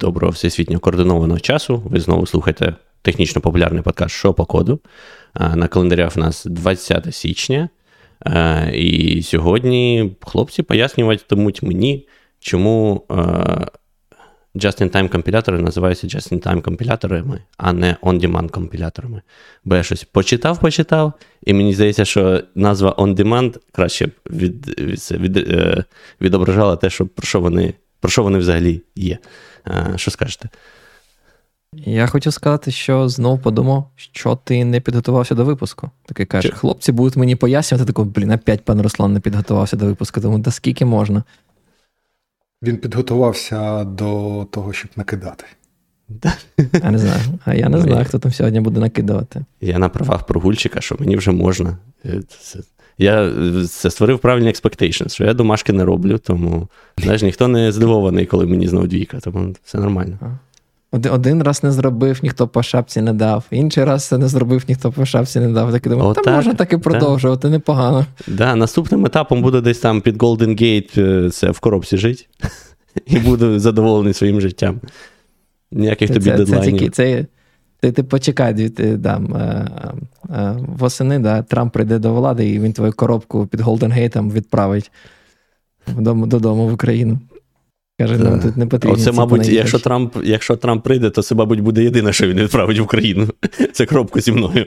Доброго всесвітньо координованого часу. Ви знову слухаєте технічно популярний подкаст «Що по коду. На календарях в нас 20 січня. І сьогодні хлопці пояснюватимуть мені, чому just-in-time компілятори називаються just-in-time компіляторами, а не on-demand компіляторами. Бо я щось почитав, почитав, і мені здається, що назва on-demand краще б від, від, від, е, відображала те, що, про що вони про що вони взагалі є. Що скажете? Я хотів сказати, що знову подумав, що ти не підготувався до випуску. Такий каже, хлопці будуть мені пояснювати, такий, блін, опять пан Руслан не підготувався до випуску, тому да скільки можна. Він підготувався до того, щоб накидати. Я не знаю. А я не знаю, хто там сьогодні буде накидувати. Я на правах прогульчика, що мені вже можна. Е, я це створив правильні expectations, що я домашки не роблю, тому знаєш, ніхто не здивований, коли мені знову двійка, тому все нормально. Один раз не зробив, ніхто по шапці не дав, інший раз це не зробив, ніхто по шапці не дав. Так і думав, та можна так і продовжувати, так. непогано. Да, Наступним етапом буде десь там під Golden Gate е, це в коробці жити. І буду задоволений своїм життям. Ніяких тобі це, дедлайнів. Це, це, ти, ти почекай, ти, там, е, е, восени да, Трамп прийде до влади, і він твою коробку під Голденгейтом відправить додому, додому в Україну. Каже, нам тут не потрібно. Оце, мабуть, якщо Трамп якщо Трамп прийде, то це, мабуть, буде єдине, що він відправить в Україну. Це коробку зі мною.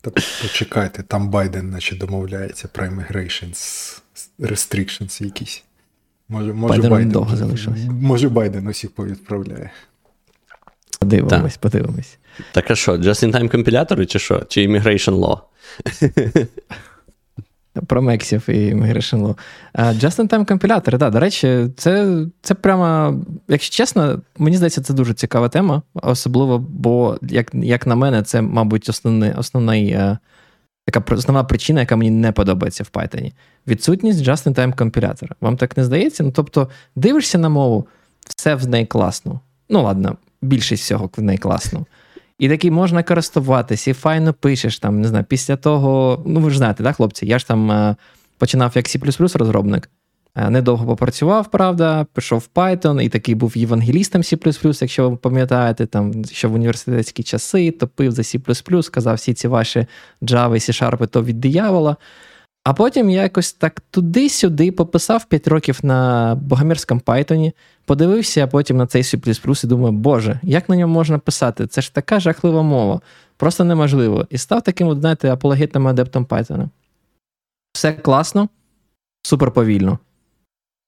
Та почекайте, там Байден, наче домовляється про immigrations restrictions якісь. Може, може Байден, Байден довго залишився. Може, Байден усіх повідправляє. Подивимось, так. подивимось. Так а що, just-in-time компілятори, чи що? Чи immigration law? Про Мексів і Immigration Law. Just-in-time компілятори, да, до речі, це це прямо, якщо чесно, мені здається, це дуже цікава тема, особливо, бо, як як на мене, це, мабуть, основний, основний, е, така основна причина, яка мені не подобається в Python. Відсутність just-in-time компілятора. Вам так не здається? Ну, тобто, дивишся на мову, все в неї класно. Ну, ладно, більшість всього в неї класно. І такий можна користуватись, і файно пишеш там, не знаю, після того. Ну, ви ж знаєте, да, хлопці? Я ж там е, починав як C розробник. Е, недовго попрацював, правда, пішов в Python, і такий був євангелістом C, якщо ви пам'ятаєте, там, що в університетські часи топив за C, сказав, всі ці ваші Java і C-Sharp то від диявола. А потім я якось так туди-сюди пописав 5 років на богомірському Python, подивився, потім на цей C++ і думаю, боже, як на ньому можна писати? Це ж така жахлива мова, просто неможливо. І став таким, знаєте, апологетним адептом Python. Все класно, супер повільно.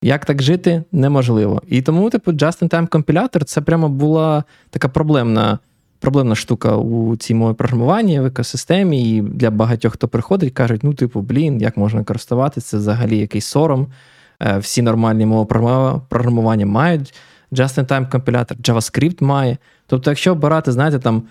Як так жити, неможливо. І тому, типу, Just-in-Time компілятор це прямо була така проблемна проблемна штука у цій мові програмуванні в екосистемі, і для багатьох, хто приходить, кажуть: ну, типу, блін, як можна користуватися, це взагалі якийсь сором. Е, всі нормальні мови програмування мають just-in-time компілятор, JavaScript має. Тобто, якщо обирати, знаєте, там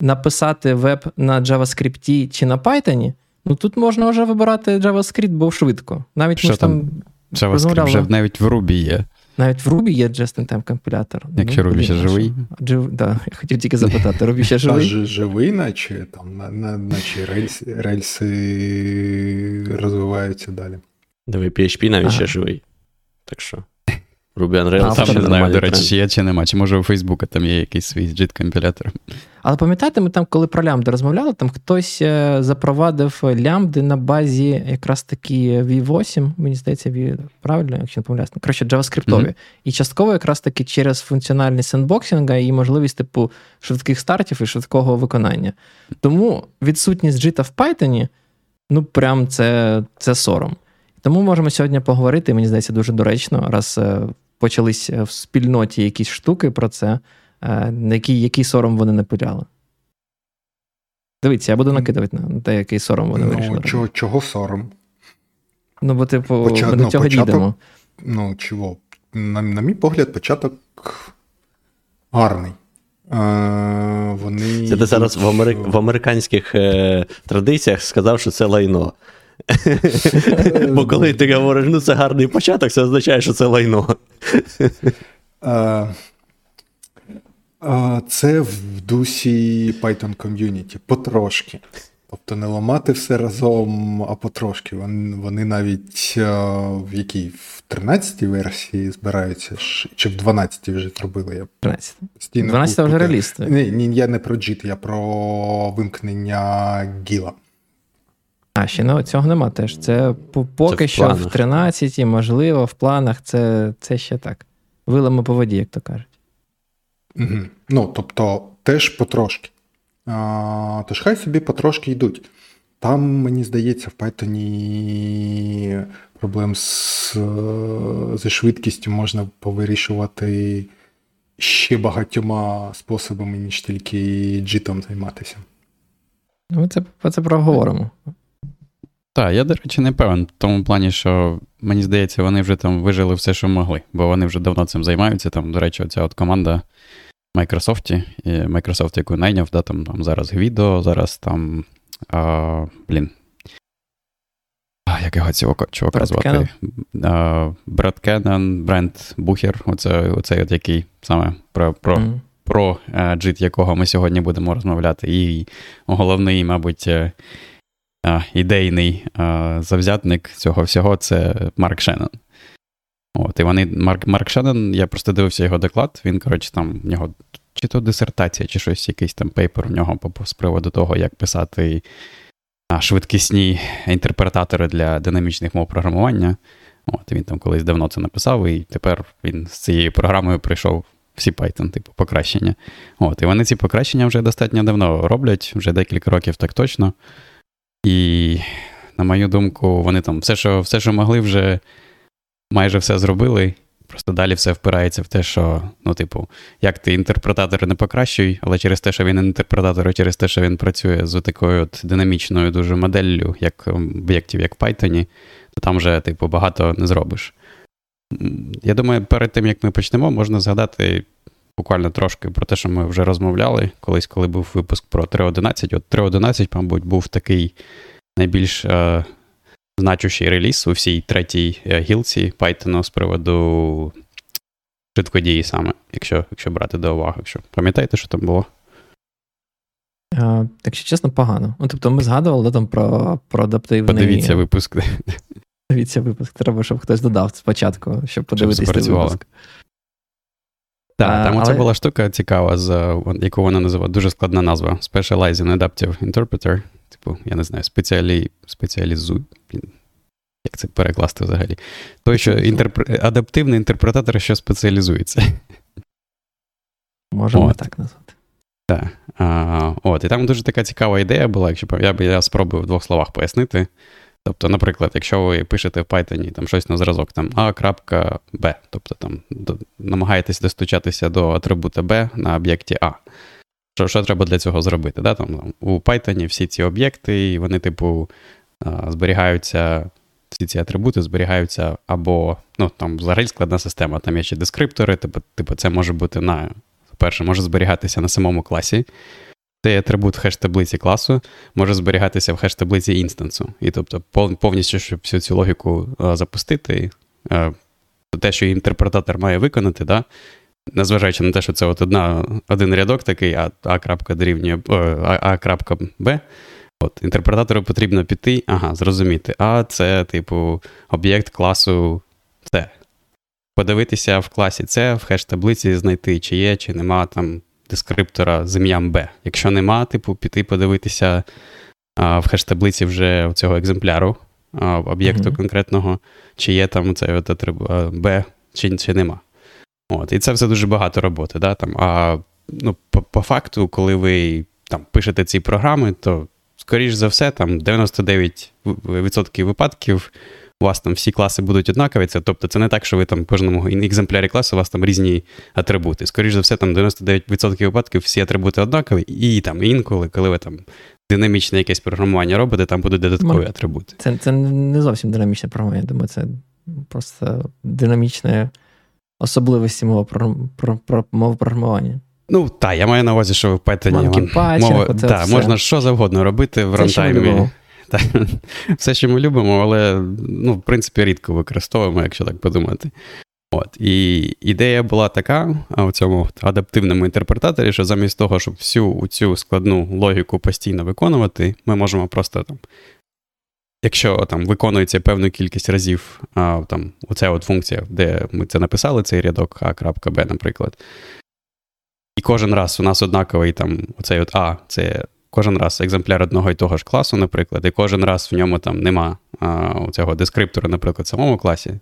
написати веб на JavaScript чи на Python, ну тут можна вже вибирати JavaScript, бо швидко. Навіть Що там JavaScript вже навіть в Ruby є. Навіть в Ruby є just-in-time компілятор. Якщо ну, Ruby ще живий. Жив, да, Я хотів тільки запитати, Ruby ще живий? Та живий, наче там, наче рельси, рельси розвиваються далі. Диви, PHP навіть ага. ще живий. Так що. Ruby on Rails. Там не знаю, до речі, є, чи нема. Чи може у Фейсбука там є якийсь свій JIT-компілятор. Але пам'ятаєте, ми там, коли про лямбди розмовляли, там хтось е, запровадив лямбди на базі якраз такі V8, мені здається, V, правильно, якщо не помиляюсь, ну, коротше, JavaScript. Mm-hmm. І частково якраз таки через функціональність сендбоксинга і можливість типу швидких стартів і швидкого виконання. Тому відсутність JIT в Python, ну прям це, це сором. Тому можемо сьогодні поговорити, мені здається, дуже доречно, раз е, почались в спільноті якісь штуки про це, е, на який, який сором вони не пиляли. Дивіться, я буду накидувати на те, який сором вони ну, вирішили. Чого, чого сором? Ну, бо, типу, Почат... ми до ну, цього початок... дійдемо. Ну, чого? На, на мій погляд, початок гарний. Е, вони... Це ти зараз в, америк... в американських е, традиціях сказав, що це лайно. Бо коли ти говориш, ну це гарний початок, це означає, що це лайно. Це в дусі Python ком'юніті потрошки. Тобто не ламати все разом, а потрошки. Вони навіть в якій в 13-й версії збираються, чи в 12-й вже зробили. Я 13 12 вже реліз. Ні, ні, я не про JIT, я про вимкнення Гіла. А, ще ну, цього нема теж. Це поки це що в 13 можливо, в планах це це ще так. Вилами по воді, як то кажуть. Угу. Ну, тобто, теж потрошки. А, Тож хай собі потрошки йдуть. Там, мені здається, в Python проблем з, зі швидкістю можна повирішувати ще багатьма способами, ніж тільки джитом займатися. Ми це це проговоримо. Так, я, до речі, не певен в тому плані, що мені здається, вони вже там вижили все, що могли, бо вони вже давно цим займаються. Там, до речі, оця от команда Microsoft, Microsoft, яку найняв, да, там, там зараз Гвідо, зараз там. А, Блін. А, Як його цього чувака Брат звати? Брат Кеннон, Бренд Бухер, оце, оцей от який саме про про, mm. про джит, якого ми сьогодні будемо розмовляти. І головний, мабуть, е, ідейний завзятник цього всього це Марк Шеннон. От, І вони, Марк Марк Шеннон, я просто дивився його доклад, він, коротше, там в нього чи то дисертація, чи щось, якийсь там paper в нього з приводу того, як писати швидкісні інтерпретатори для динамічних мов програмування. От, Він там колись давно це написав, і тепер він з цією програмою прийшов всі Python, типу, покращення. От, І вони ці покращення вже достатньо давно роблять, вже декілька років так точно. І, на мою думку, вони там все, що все, що могли, вже майже все зробили. Просто далі все впирається в те, що, ну, типу, як ти інтерпретатор не покращуй, але через те, що він інтерпретатор, і через те, що він працює з такою от динамічною дуже моделлю, як об'єктів, як в Python, то там вже, типу, багато не зробиш. Я думаю, перед тим, як ми почнемо, можна згадати буквально трошки про те, що ми вже розмовляли колись, коли був випуск про 3.11. От 3.11, мабуть, був такий найбільш е, значущий реліз у всій третій е, гілці Python з приводу швидкодії саме, якщо якщо брати до уваги. Якщо Пам'ятаєте, що там було? Якщо чесно, погано. Ну, Тобто ми згадували да, там про про адаптивний... Подивіться випуск. Дивіться випуск. Треба, щоб хтось додав спочатку, щоб подивитися випуск. Так, там оця була штука цікава, з, яку вона називає дуже складна назва Specializing Adaptive Interpreter. Типу, я не знаю, спеціалі, спеціалізуй. Як це перекласти взагалі? Той, що інтерпр... адаптивний інтерпретатор, що спеціалізується. Можемо от. так назвати. Так. А, от, І там дуже така цікава ідея була, якщо я б я спробую в двох словах пояснити. Тобто, наприклад, якщо ви пишете в Python там щось на зразок там a.b, тобто там до, намагаєтесь достучатися до атрибута B на об'єкті А. Що що треба для цього зробити? Да? Там, У Python всі ці об'єкти, і вони, типу, зберігаються, всі ці атрибути зберігаються або, ну, там взагалі складна система, там є ще дескриптори, типу, типу це може бути на, перше, може зберігатися на самому класі. Цей атрибут хеш-таблиці класу може зберігатися в хеш-таблиці інстансу. І тобто, повністю, щоб всю цю логіку запустити, те, що інтерпретатор має виконати, да, незважаючи на те, що це от одна, один рядок такий, а А крапка дорівнює А крапка Б. От, Інтерпретатору потрібно піти, ага, зрозуміти. А це, типу, об'єкт класу С. Подивитися в класі С, в хеш-таблиці знайти, чи є, чи нема там дескриптора з ім'ям Б. Якщо нема, типу, піти подивитися а, в хеш-таблиці вже цього екземпляру а, об'єкту mm-hmm. конкретного, чи є там цей от Б, чи, чи нема. От, І це все дуже багато роботи. Да, там, А ну, по, по факту, коли ви там, пишете ці програми, то, скоріш за все, там 99% випадків у вас там всі класи будуть однакові. Це, Тобто це не так, що ви там в кожному екземплярі класу у вас там різні атрибути. Скоріше за все, там 99% випадків всі атрибути однакові, і там інколи, коли ви там динамічне якесь програмування робите, там будуть додаткові Мар... атрибути. Це це не зовсім динамічне програмування, я думаю, це просто динамічне особливості мови про, про, про, мови програмування. Ну, так, я маю на увазі, що в Python мова, та, можна що завгодно робити в рантаймі. Так, Все, що ми любимо, але ну, в принципі рідко використовуємо, якщо так подумати. От. І ідея була така у цьому адаптивному інтерпретаторі, що замість того, щоб всю цю складну логіку постійно виконувати, ми можемо просто там. Якщо там виконується певну кількість разів а, там, оця от функція, де ми це написали, цей рядок А.Б, наприклад. І кожен раз у нас однаковий там оцей от А, це кожен раз екземпляр одного і того ж класу, наприклад, і кожен раз в ньому там нема а, цього дескриптора, наприклад, в самому класі,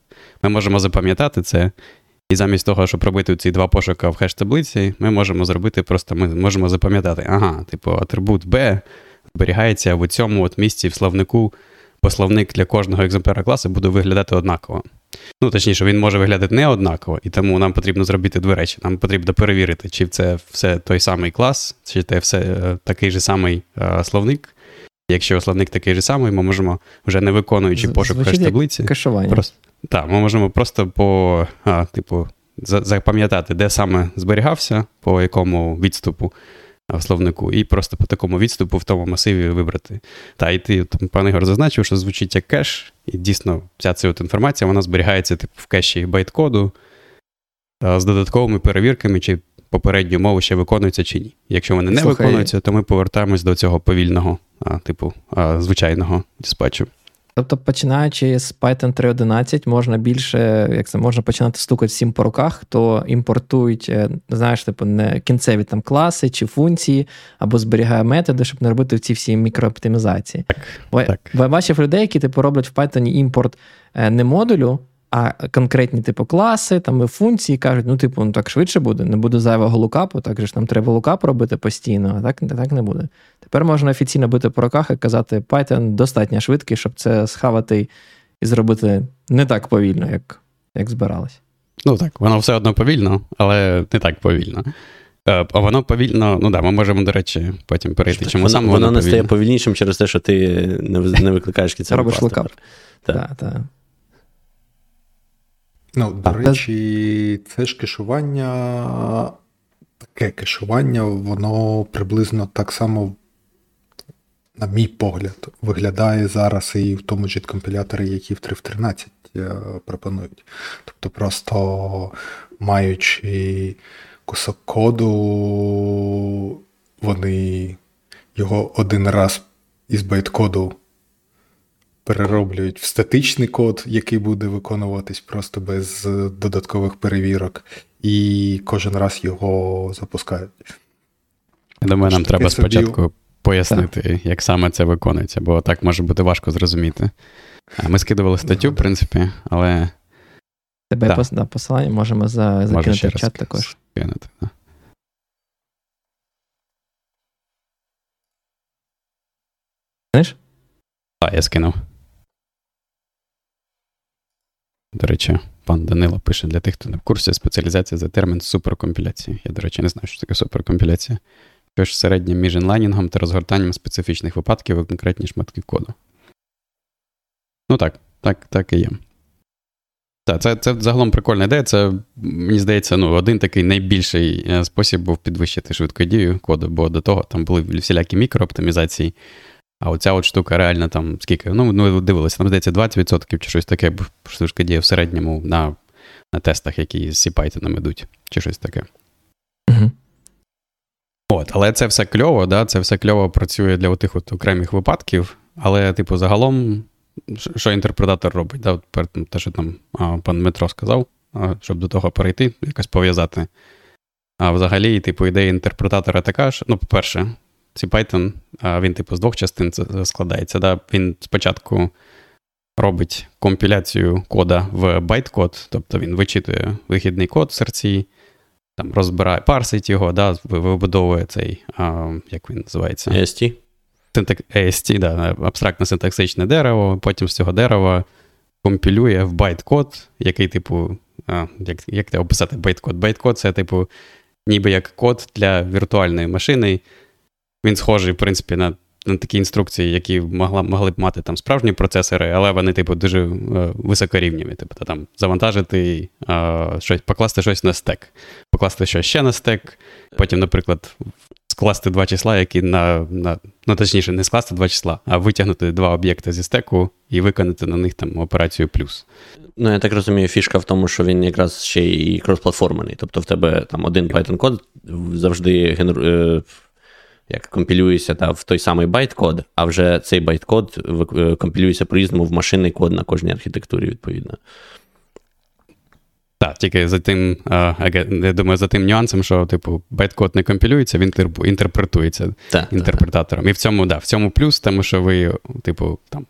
ми можемо запам'ятати це. І замість того, щоб робити ці два пошука в хеш-таблиці, ми можемо зробити просто ми можемо запам'ятати, ага, типу, атрибут B зберігається в цьому от місці в словнику, бо словник для кожного екземпляра класу буде виглядати однаково. Ну, точніше, він може виглядати не однаково, і тому нам потрібно зробити дві речі. Нам потрібно перевірити, чи це все той самий клас, чи це все е, такий же самий е, словник. Якщо словник такий же самий, ми можемо, вже не виконуючи пошук в таблиці. Просто, ми можемо просто по, а, типу, запам'ятати, де саме зберігався, по якому відступу в словнику, і просто по такому відступу в тому масиві вибрати. Та, і ти, там, пан Ігор зазначив, що звучить як кеш, і дійсно вся ця от інформація вона зберігається типу, в кеші байткоду з додатковими перевірками, чи попередню мову ще виконується чи ні. Якщо вони не Слухай. виконуються, то ми повертаємось до цього повільного, а, типу, а, звичайного диспатчу. Тобто, починаючи з Python 3.11, можна більше, як це можна починати стукати всім по руках, хто імпортують, е, знаєш, типу, не кінцеві там класи чи функції, або зберігає методи, щоб не робити ці всі мікрооптимізації. Так, так. Бачив людей, які типу роблять в Python імпорт е, не модулю, а конкретні типу класи, там і функції кажуть, ну, типу, ну так швидше буде, не буде зайвого лукапу, так же ж нам треба лукап робити постійно, а так так не буде. Тепер можна офіційно бити по руках і казати, Python достатньо швидкий, щоб це схавати і зробити не так повільно, як як збиралось. Ну так, воно все одно повільно, але не так повільно. Е, а воно повільно, ну да, ми можемо, до речі, потім перейти. Чому воно, саме воно, воно не стає повільнішим через те, що ти не не викликаєш кінцевий Робиш лукап. Так, так. так. Ну, до речі, це ж кешування, таке кешування, воно приблизно так само, на мій погляд, виглядає зараз і в тому ж компіляторі, які в 3.13 е, пропонують. Тобто, просто маючи кусок коду, вони його один раз із байткоду перероблюють в статичний код, який буде виконуватись просто без додаткових перевірок, і кожен раз його запускають. Я думаю, нам треба собі... спочатку пояснити, так. як саме це виконується, бо так може бути важко зрозуміти. Ми скидували статтю, в принципі, але. Тебе да. Пос... посилання можемо за... закинути в чат також. Скинути, да. Знаєш? Так, я скинув. До речі, пан Данило пише для тих, хто не в курсі, спеціалізація за термін суперкомпіляції. Я, до речі, не знаю, що таке суперкомпіляція. Що ж середнім між інлайнінгом та розгортанням специфічних випадків у конкретні шматки коду. Ну так, так, так і є. Так, це це загалом прикольна ідея. Це, мені здається, ну, один такий найбільший е, спосіб був підвищити швидку дію коду, бо до того там були всілякі мікрооптимізації, а оця от штука реально там скільки? Ну, ну дивилися, там здається 20% чи щось таке штучка діє в середньому на на тестах, які з C-Python йдуть, чи щось таке. uh От, Але це все кльово, да, це все кльово працює для отих от окремих випадків. Але, типу, загалом, що інтерпретатор робить? Да, от, Те, що там а, пан Дмитро сказав, а, щоб до того перейти, якось пов'язати. А взагалі, типу, ідея інтерпретатора така, що, ну, по-перше, цей Python, він, типу, з двох частин складається. Да? Він спочатку робить компіляцію кода в байткод, тобто він вичитує вихідний код в серці, там розбирає, парсить його, да, вибудовує цей, а, як він називається? AST. AST, да, абстрактне синтаксичне дерево, потім з цього дерева компілює в байткод, який, типу, а, як як описати байткод? Байткод це, типу, ніби як код для віртуальної машини. Він схожий, в принципі, на на такі інструкції, які могла, могли б мати там справжні процесори, але вони, типу, дуже е, високорівніві. Тобто там завантажити, е, щось, покласти щось на стек, покласти щось ще на стек, потім, наприклад, скласти два числа, які на, на ну точніше, не скласти два числа, а витягнути два об'єкти зі стеку і виконати на них там операцію плюс. Ну, я так розумію, фішка в тому, що він якраз ще і кросплатформений. Тобто в тебе там один Python-код завжди генерує. Як компілюється та, в той самий байт-код, а вже цей байт-код е, компілюється по-різному в машинний код на кожній архітектурі, відповідно. Так, тільки за тим, я думаю, за тим нюансом, що, типу, байткод не компілюється, він інтерпретується так, інтерпретатором. Так, І в цьому, да, в цьому плюс, тому що ви, типу, там,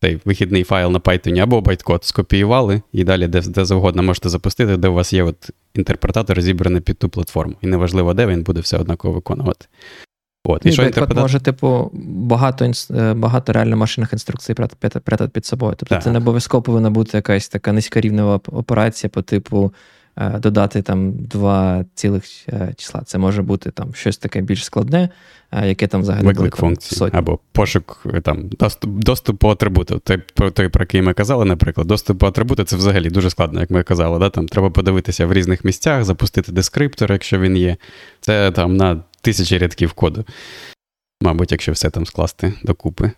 цей вихідний файл на Python або байткод скопіювали, і далі де де завгодно можете запустити, де у вас є от інтерпретатор зібраний під ту платформу. І неважливо, де він буде все однаково виконувати. От, і, і що інтерпретатор... може, типу, багато е, багато реально машинних інструкцій прятати під собою. Тобто так. це не обов'язково повинна бути якась така низькорівнева операція по типу е, додати там два цілих е, числа. Це може бути там щось таке більш складне, яке там взагалі Виклик функції сотні. або пошук там доступ, доступ по атрибуту. Той, той, про який ми казали, наприклад, доступ по атрибуту це взагалі дуже складно, як ми казали. Да? Там Треба подивитися в різних місцях, запустити дескриптор, якщо він є. Це там на тисячі рядків коду. Мабуть, якщо все там скласти докупи.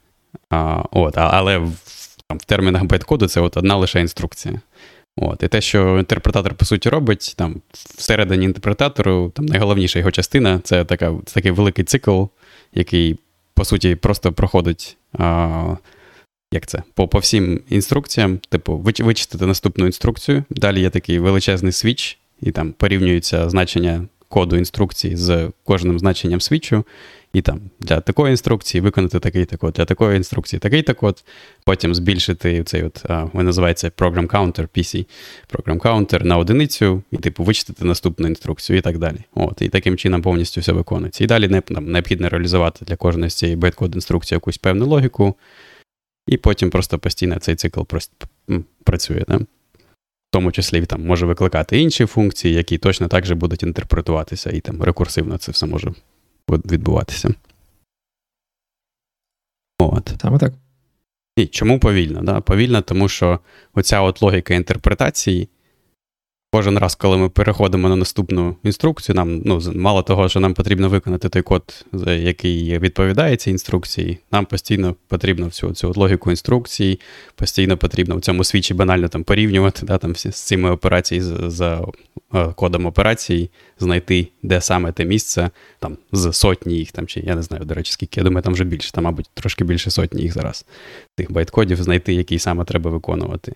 А, от, Але в, там, в термінах байткоду це от одна лише інструкція. От, І те, що інтерпретатор, по суті, робить, там, всередині інтерпретатору, там найголовніша його частина це така, це такий великий цикл, який, по суті, просто проходить. А, як це? По по всім інструкціям, типу, вичитати наступну інструкцію. Далі є такий величезний switch, і там порівнюються значення коду інструкції з кожним значенням switch у, і там для такої інструкції виконати такий-то код, для такої інструкції такий-то код, потім збільшити цей от, а, називається Program Counter, PC, Program Counter на одиницю, і типу вичитати наступну інструкцію і так далі. От, І таким чином повністю все виконується. І далі не, там, необхідно реалізувати для кожної з цієї байткод інструкції якусь певну логіку, і потім просто постійно цей цикл працює. Да? Тому числі там може викликати інші функції, які точно так же будуть інтерпретуватися, і там рекурсивно це все може відбуватися. От. Саме так. І чому повільно? Да? Повільно, тому що оця от логіка інтерпретації Кожен раз, коли ми переходимо на наступну інструкцію, нам ну, мало того, що нам потрібно виконати той код, який відповідає цій інструкції, нам постійно потрібно всю цю логіку інструкцій, постійно потрібно в цьому свічі банально там порівнювати да, там, з цими операціями за е, кодом операцій, знайти, де саме те місце, там з сотні їх, там, чи я не знаю, до речі, скільки, я думаю, там вже більше, там, мабуть, трошки більше сотні їх зараз, тих байткодів, знайти, який саме треба виконувати.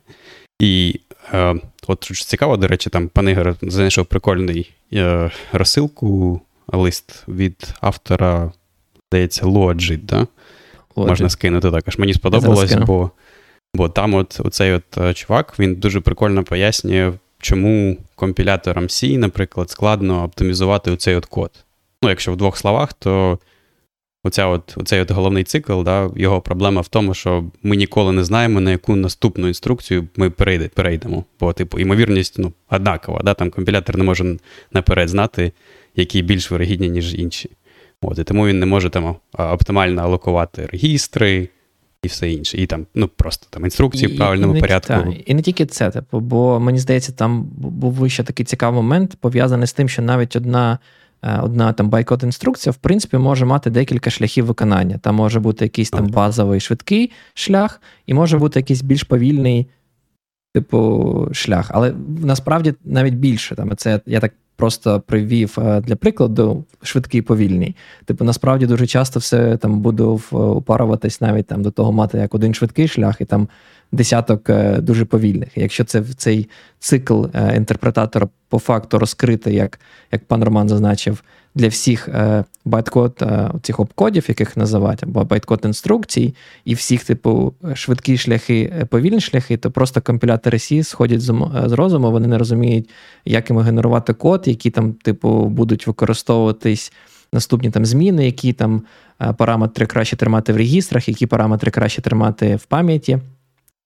І е, от цікаво, до речі, там пан Ігор знайшов прикольний е, розсилку, лист від автора, здається, Лоджит, да? можна скинути також. Мені сподобалось, бо бо там от оцей от е, чувак він дуже прикольно пояснює, чому компіляторам C, наприклад, складно оптимізувати оцей от код. Ну, якщо в двох словах, то оця от, оцей от головний цикл, да, його проблема в тому, що ми ніколи не знаємо, на яку наступну інструкцію ми перейдемо. Бо, типу, ймовірність ну, однакова. Да, Там компілятор не може наперед знати, які більш вирогідні, ніж інші. От, І тому він не може там оптимально алокувати регістри. І все інше. І там, ну просто там інструкції в правильному і, порядку. Та, і не тільки це, типу, бо мені здається, там був ще такий цікавий момент, пов'язаний з тим, що навіть одна одна там байкод інструкція, в принципі, може мати декілька шляхів виконання. Там може бути якийсь там базовий швидкий шлях, і може бути якийсь більш повільний, типу, шлях. Але насправді навіть більше. Там, Це я так просто привів е, для прикладу швидкий повільний. Типу, насправді дуже часто все там буду упаруватись навіть там до того мати як один швидкий шлях, і там десяток е, дуже повільних. Якщо це цей цикл е, інтерпретатора по факту розкритий, як як пан Роман зазначив, для всіх е, байткод цих opcode ів, яких називають, або байткод інструкцій, і всіх, типу, швидкі шляхи, повільні шляхи, то просто компілятори C сходять з розуму, вони не розуміють, як йому генерувати код, які там, типу, будуть використовуватись. Наступні там зміни, які там параметри краще тримати в регістрах, які параметри краще тримати в пам'яті.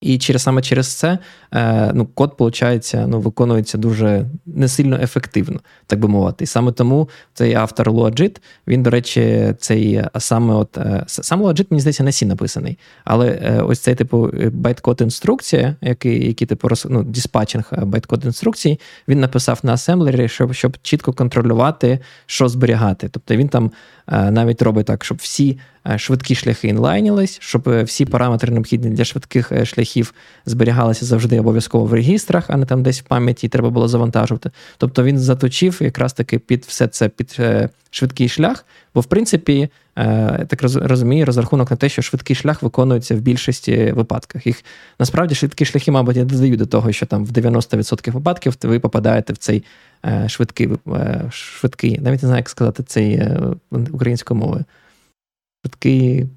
І через саме через це е, ну, код, виходить, ну, виконується дуже не сильно ефективно, так би мовити. І саме тому цей автор LuaJIT, він, до речі, цей саме от е, сам LuaJIT, мені здається, на C написаний. Але е, ось цей типу байткод інструкція, який який типу ну, dispatching байткод інструкції, він написав на асемблері, щоб щоб чітко контролювати, що зберігати. Тобто він там навіть робить так, щоб всі швидкі шляхи інлайнілись, щоб всі параметри необхідні для швидких шляхів зберігалися завжди обов'язково в регістрах, а не там десь в пам'яті треба було завантажувати. Тобто він заточив якраз таки під все це під швидкий шлях, бо в принципі. Так розумію, розрахунок на те, що швидкий шлях виконується в більшості випадках. Їх насправді швидкі шляхи, мабуть, я додаю до того, що там в 90% випадків ви попадаєте в цей Е, швидкий, е, швидкий, навіть не знаю, як сказати цей е, українською мовою. Швидкий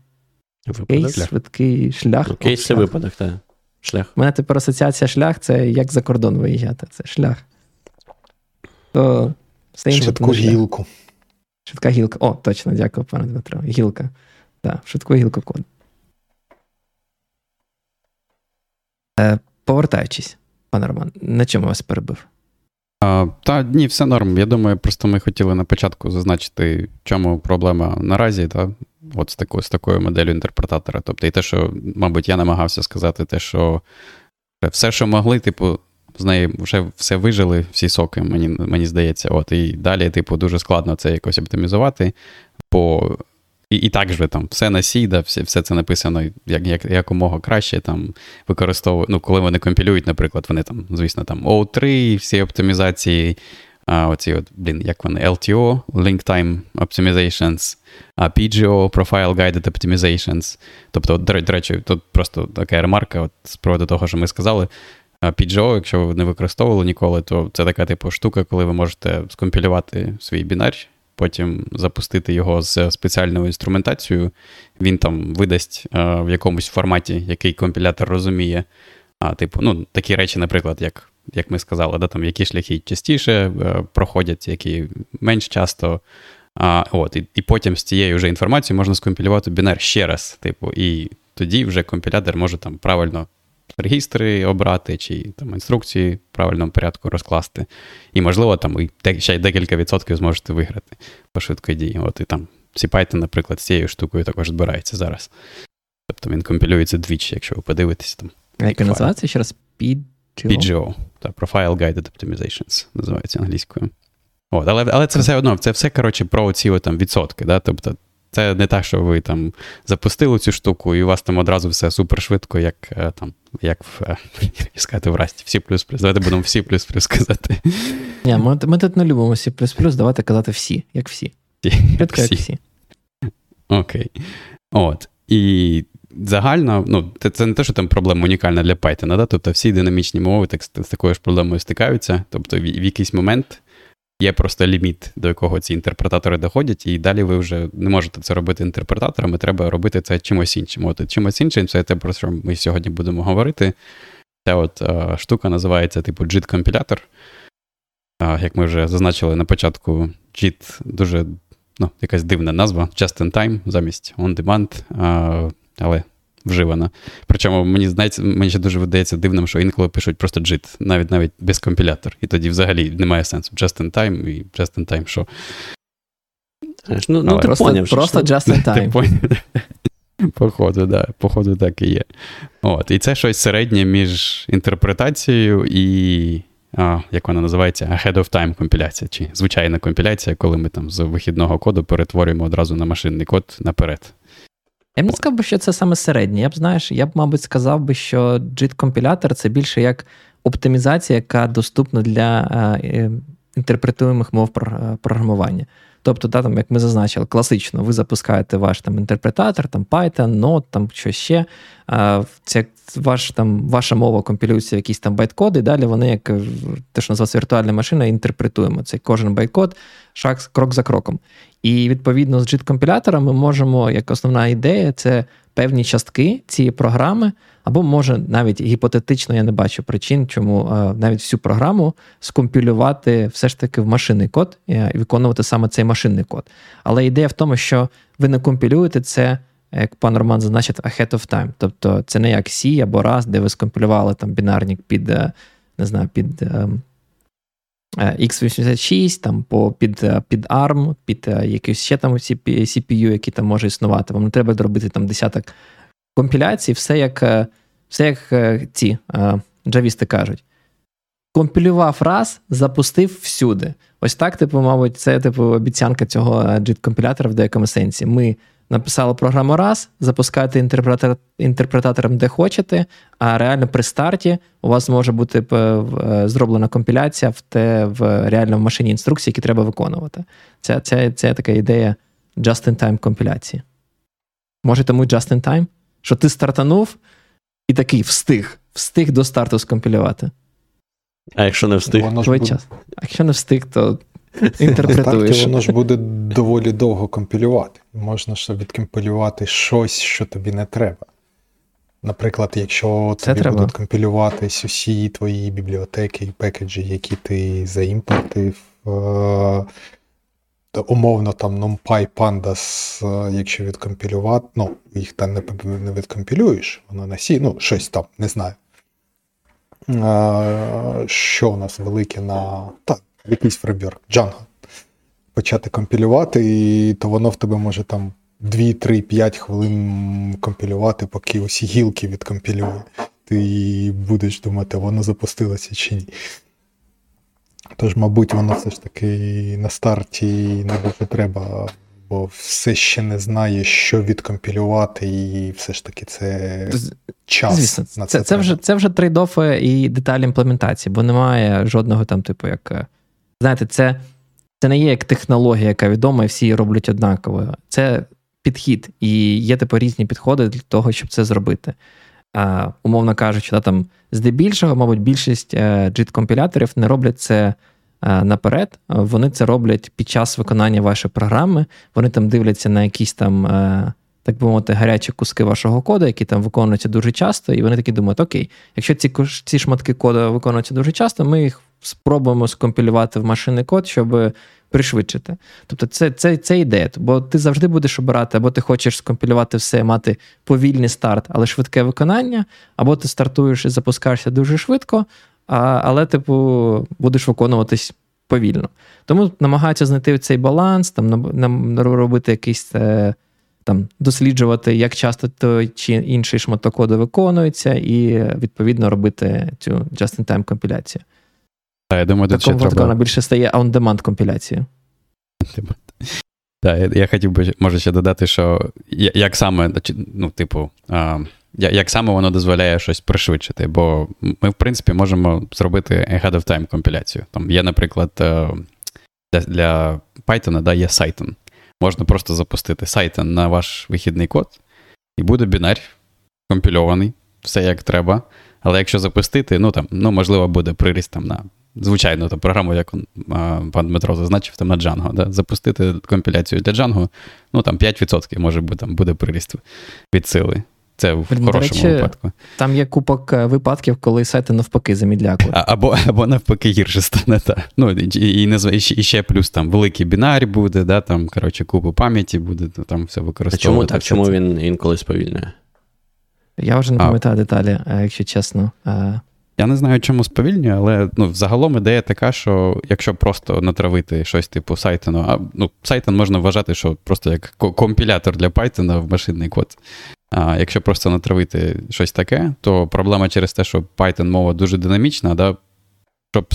кейс, швидкий шлях. Ну, кейс це випадок, так. Шлях. У мене тепер асоціація шлях це як за кордон виїжджати. Це шлях. То Швидку гілку. Швидка гілка. О, точно, дякую, пане Дмитро. Гілка. Так, швидку гілку код. Повертаючись, пане Роман, на чому вас перебив? А, Та ні, все норм. Я думаю, просто ми хотіли на початку зазначити, в чому проблема наразі, та, от з такою з такою моделлю інтерпретатора. Тобто, і те, що, мабуть, я намагався сказати, те, що все, що могли, типу, з неї вже все вижили, всі соки, мені мені здається. От, І далі, типу, дуже складно це якось оптимізувати. Бо і і так же там все на сі, да, все все це написано як, як, якомога краще. там використовують, ну, Коли вони компілюють, наприклад, вони там, звісно, там O3, всі оптимізації, а, оці от, блін, як вони, LTO, Link Time Optimizations, а PGO, Profile Guided Optimizations. Тобто, до, до речі, тут просто така ремарка от, з приводу того, що ми сказали. PGO, якщо ви не використовували ніколи, то це така типу штука, коли ви можете скомпілювати свій бінар потім запустити його з спеціальною інструментацією. Він там видасть а, в якомусь форматі, який компілятор розуміє. А, Типу, ну, такі речі, наприклад, як як ми сказали, да, там, які шляхи частіше е, проходять, які менш часто. А, от, І і потім з цією вже інформацією можна скомпілювати бінар ще раз. Типу, І тоді вже компілятор може там правильно регістри обрати, чи там інструкції в правильному порядку розкласти. І, можливо, там і ще й декілька відсотків зможете виграти по швидкої дії. От і там CPython, наприклад, з цією штукою також збирається зараз. Тобто він компілюється двічі, якщо ви подивитесь там. Як називається ще раз? PGO? PGO, так, Profile Guided Optimizations називається англійською. От, Але але це все одно, це все коротше, про ці там відсотки. Да? Тобто це не так, що ви там запустили цю штуку, і у вас там одразу все супер швидко, як е, там, як в е, сказати в Расті, всі плюс плюс. Давайте будемо всі плюс плюс казати. Ні, ми, ми тут не любимо всі плюс плюс, давайте казати всі, як всі. Швидко, як всі. Окей. От. І загально, ну, це, це не те, що там проблема унікальна для Python, да? тобто всі динамічні мови так, з такою ж проблемою стикаються. Тобто, в, в якийсь момент Є просто ліміт, до якого ці інтерпретатори доходять, і далі ви вже не можете це робити інтерпретаторами, треба робити це чимось іншим. От чимось іншим, це те, про що ми сьогодні будемо говорити. Ця от а, штука називається типу JIT-компілятор. Як ми вже зазначили на початку, JIT дуже ну, якась дивна назва, just in time замість on demand, а, але вживана. Причому мені знається, мені ще дуже видається дивним, що інколи пишуть просто JIT, навіть навіть без компілятор. І тоді взагалі немає сенсу. Just in time і just in time що. Ну, ну ти просто, поняв, просто just in time. Походу, да, походу, так і є. От, І це щось середнє між інтерпретацією і, а, як вона називається, ahead of time компіляція, чи звичайна компіляція, коли ми там з вихідного коду перетворюємо одразу на машинний код наперед. Я б не сказав би, що це саме середнє. Я б знаєш, я б, мабуть, сказав би, що JIT-компілятор це більше як оптимізація, яка доступна для е, інтерпретуємих мов е, програмування. Тобто, да, там, як ми зазначили, класично, ви запускаєте ваш там інтерпретатор, там Python, Node, там щось ще. А, це ваш, там, Ваша мова компілюється в якісь там байткоди, і далі вони, як те, що називається віртуальна машина, інтерпретуємо. Це кожен байткод, шаг крок за кроком. І відповідно з JIT-компілятором ми можемо, як основна ідея, це певні частки цієї програми, або може навіть гіпотетично, я не бачу причин, чому навіть всю програму скомпілювати все ж таки в машинний код е, і виконувати саме цей машинний код. Але ідея в тому, що ви не компілюєте це. Як пан Роман зазначив, ahead of time. Тобто це не як C або раз, де ви скомпілювали там бінарник під е, не знаю, під ем, x86, там по під під ARM, під якийсь ще там CPU, який там може існувати. Вам не треба зробити там десяток компіляцій, все як все як ці джавісти кажуть. Компілював раз, запустив всюди. Ось так, типу, мабуть, це типу обіцянка цього JIT-компілятора в деякому сенсі. Ми написали програму раз, запускаєте інтерпретатор, інтерпретатором, де хочете, а реально при старті у вас може бути е, зроблена компіляція в те в реально в машині інструкції, які треба виконувати. Це, це, це така ідея just-in-time компіляції. Може, тому just-in-time? Що ти стартанув і такий встиг, встиг до старту скомпілювати. А якщо не встиг, воно ж буде... час. А якщо не встиг, то інтерпретуєш. воно ж буде доволі довго компілювати. Можна ж відкомпілювати щось, що тобі не треба. Наприклад, якщо Це тобі треба. будуть компілюватись усі твої бібліотеки і пекеджі, які ти заімпортив, е- умовно там NumPy Pandas, е, якщо відкомпілювати, ну, їх там не, не відкомпілюєш, воно на сі, ну, щось там, не знаю. Е- що у нас велике на. Так, якийсь фреймворк, Django. Почати компілювати, і то воно в тебе може там 2-3-5 хвилин компілювати, поки усі гілки відкомпілює. Ти будеш думати, воно запустилося чи ні. Тож, мабуть, воно все ж таки на старті не дуже треба, бо все ще не знає, що відкомпілювати, і все ж таки це час. Звісно, на це, це, це, вже це вже трейдофи і деталі імплементації, бо немає жодного там, типу, як. Е, знаєте, це це не є як технологія, яка відома, і всі її роблять однаково. Це підхід, і є типу різні підходи для того, щоб це зробити. А, Умовно кажучи, да, там здебільшого, мабуть, більшість JIT-компіляторів е, не роблять це наперед. Вони це роблять під час виконання вашої програми. Вони там дивляться на якісь там. Е, так би мовити, гарячі куски вашого коду, які там виконуються дуже часто, і вони такі думають: окей, якщо ці ці шматки коду виконуються дуже часто, ми їх спробуємо скомпілювати в машинний код, щоб пришвидшити. Тобто, це це, це ідея. Бо ти завжди будеш обирати, або ти хочеш скомпілювати все, мати повільний старт, але швидке виконання, або ти стартуєш і запускаєшся дуже швидко, а, але, типу, будеш виконуватись повільно. Тому намагаються знайти цей баланс, там робити якийсь. Е, там досліджувати, як часто той чи інший шматок коду виконується, і відповідно робити цю just-in-time компіляцію. Так, я думаю, тут ще треба... вона більше стає on-demand компіляцією. Так, я хотів би, може, ще додати, що як саме, ну, типу, як саме воно дозволяє щось пришвидшити, бо ми, в принципі, можемо зробити ahead of time компіляцію. Там є, наприклад, е, для Python да, є Cython. Можна просто запустити Cython на ваш вихідний код, і буде бінар компільований, все як треба. Але якщо запустити, ну там, ну, можливо, буде приріст там на звичайну там, програму, як пан Дмитро зазначив, там на Django. Да? Запустити компіляцію для Django, ну там 5% може бути там буде приріст від сили. Це в Блін, хорошому речі, випадку. Там є купок е, випадків, коли сайти навпаки замідляку. Або або навпаки гірше стане. Та. Ну, І і, і, і ще плюс там великий бінар буде, да, там, коротше, купу пам'яті буде, там все використовувати. А чому так? Чому він інколи сповільнює? Я вже не пам'ятаю деталі, е, якщо чесно. Я не знаю, чому сповільнює, але ну, взагалом ідея така, що якщо просто натравити щось типу Сайтену, а ну, Python можна вважати, що просто як компілятор для Python в машинний код. А Якщо просто натравити щось таке, то проблема через те, що Python мова дуже динамічна, да, щоб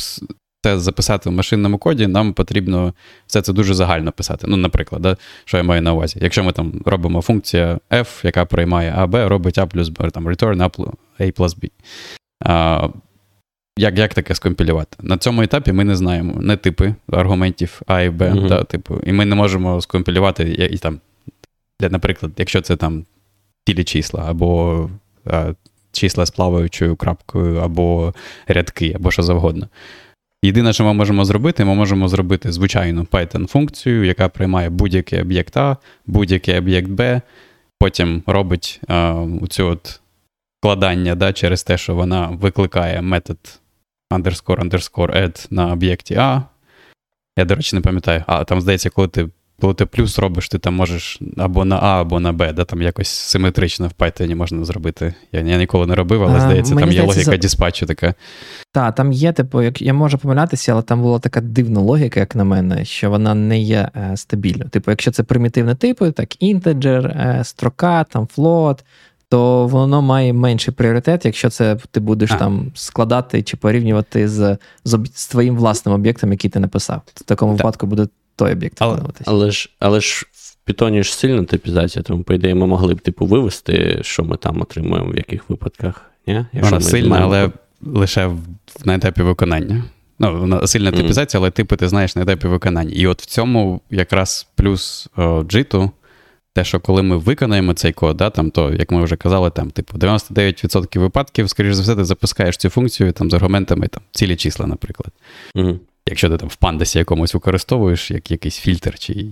це записати в машинному коді, нам потрібно все це дуже загально писати. Ну, наприклад, да, що я маю на увазі. Якщо ми там робимо функція f, яка приймає А, Б, робить A плюс B, там return A плюс B. А, Як як таке скомпілювати? На цьому етапі ми не знаємо не типи аргументів А і Б, mm-hmm. да, типу, і ми не можемо скомпілювати, і, і там, для, наприклад, якщо це там цілі числа, або а, числа з плаваючою крапкою, або рядки, або що завгодно. Єдине, що ми можемо зробити, ми можемо зробити звичайну Python-функцію, яка приймає будь-який об'єкт А, будь-який об'єкт Б, потім робить а, цю от вкладання да, через те, що вона викликає метод underscore underscore add на об'єкті А. Я, до речі, не пам'ятаю, а там, здається, коли ти коли ти плюс робиш, ти там можеш або на А, або на Б, да, там якось симетрично в Python можна зробити. Я я ніколи не робив, але здається, там є логіка за... диспатчу така. Так, там є, типу, як я можу помилятися, але там була така дивна логіка, як на мене, що вона не є е, стабільною. Типу, якщо це примітивні типи, так інтеджер, е, строка, там float, то воно має менший пріоритет, якщо це ти будеш а. там складати чи порівнювати з, з з, твоїм власним об'єктом, який ти написав. В такому так. випадку буде той об'єкт але, Але ж але ж в Python ж сильна типізація, тому, по ідеї, ми могли б типу, вивести, що ми там отримуємо, в яких випадках. Ні? Вона сильна, маємо... але лише в, на етапі виконання. Ну, вона сильна типізація, mm. але типи ти знаєш на етапі виконання. І от в цьому якраз плюс джиту, те, що коли ми виконаємо цей код, да, там, то, як ми вже казали, там, типу, 99% випадків, скоріш за все, ти запускаєш цю функцію там, з аргументами там, цілі числа, наприклад. Mm. Якщо ти там в пандесі якомусь використовуєш як якийсь фільтр чи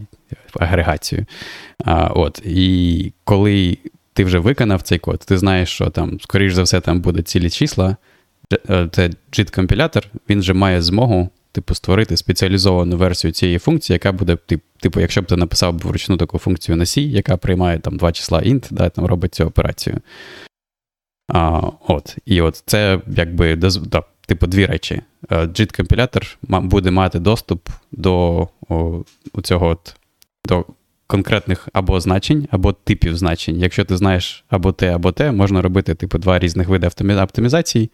агрегацію. А, от, І коли ти вже виконав цей код, ти знаєш, що там, скоріш за все, там буде цілі числа. Е, це JIT-компілятор, він вже має змогу типу, створити спеціалізовану версію цієї функції, яка буде, типу, якщо б ти написав вручну таку функцію на C, яка приймає там два числа int, да, там робить цю операцію. А, от, І от це якби да, типу дві речі. Е, буде мати доступ до о, цього от, до конкретних або значень, або типів значень. Якщо ти знаєш або те, або те, можна робити типу два різних види оптимізації.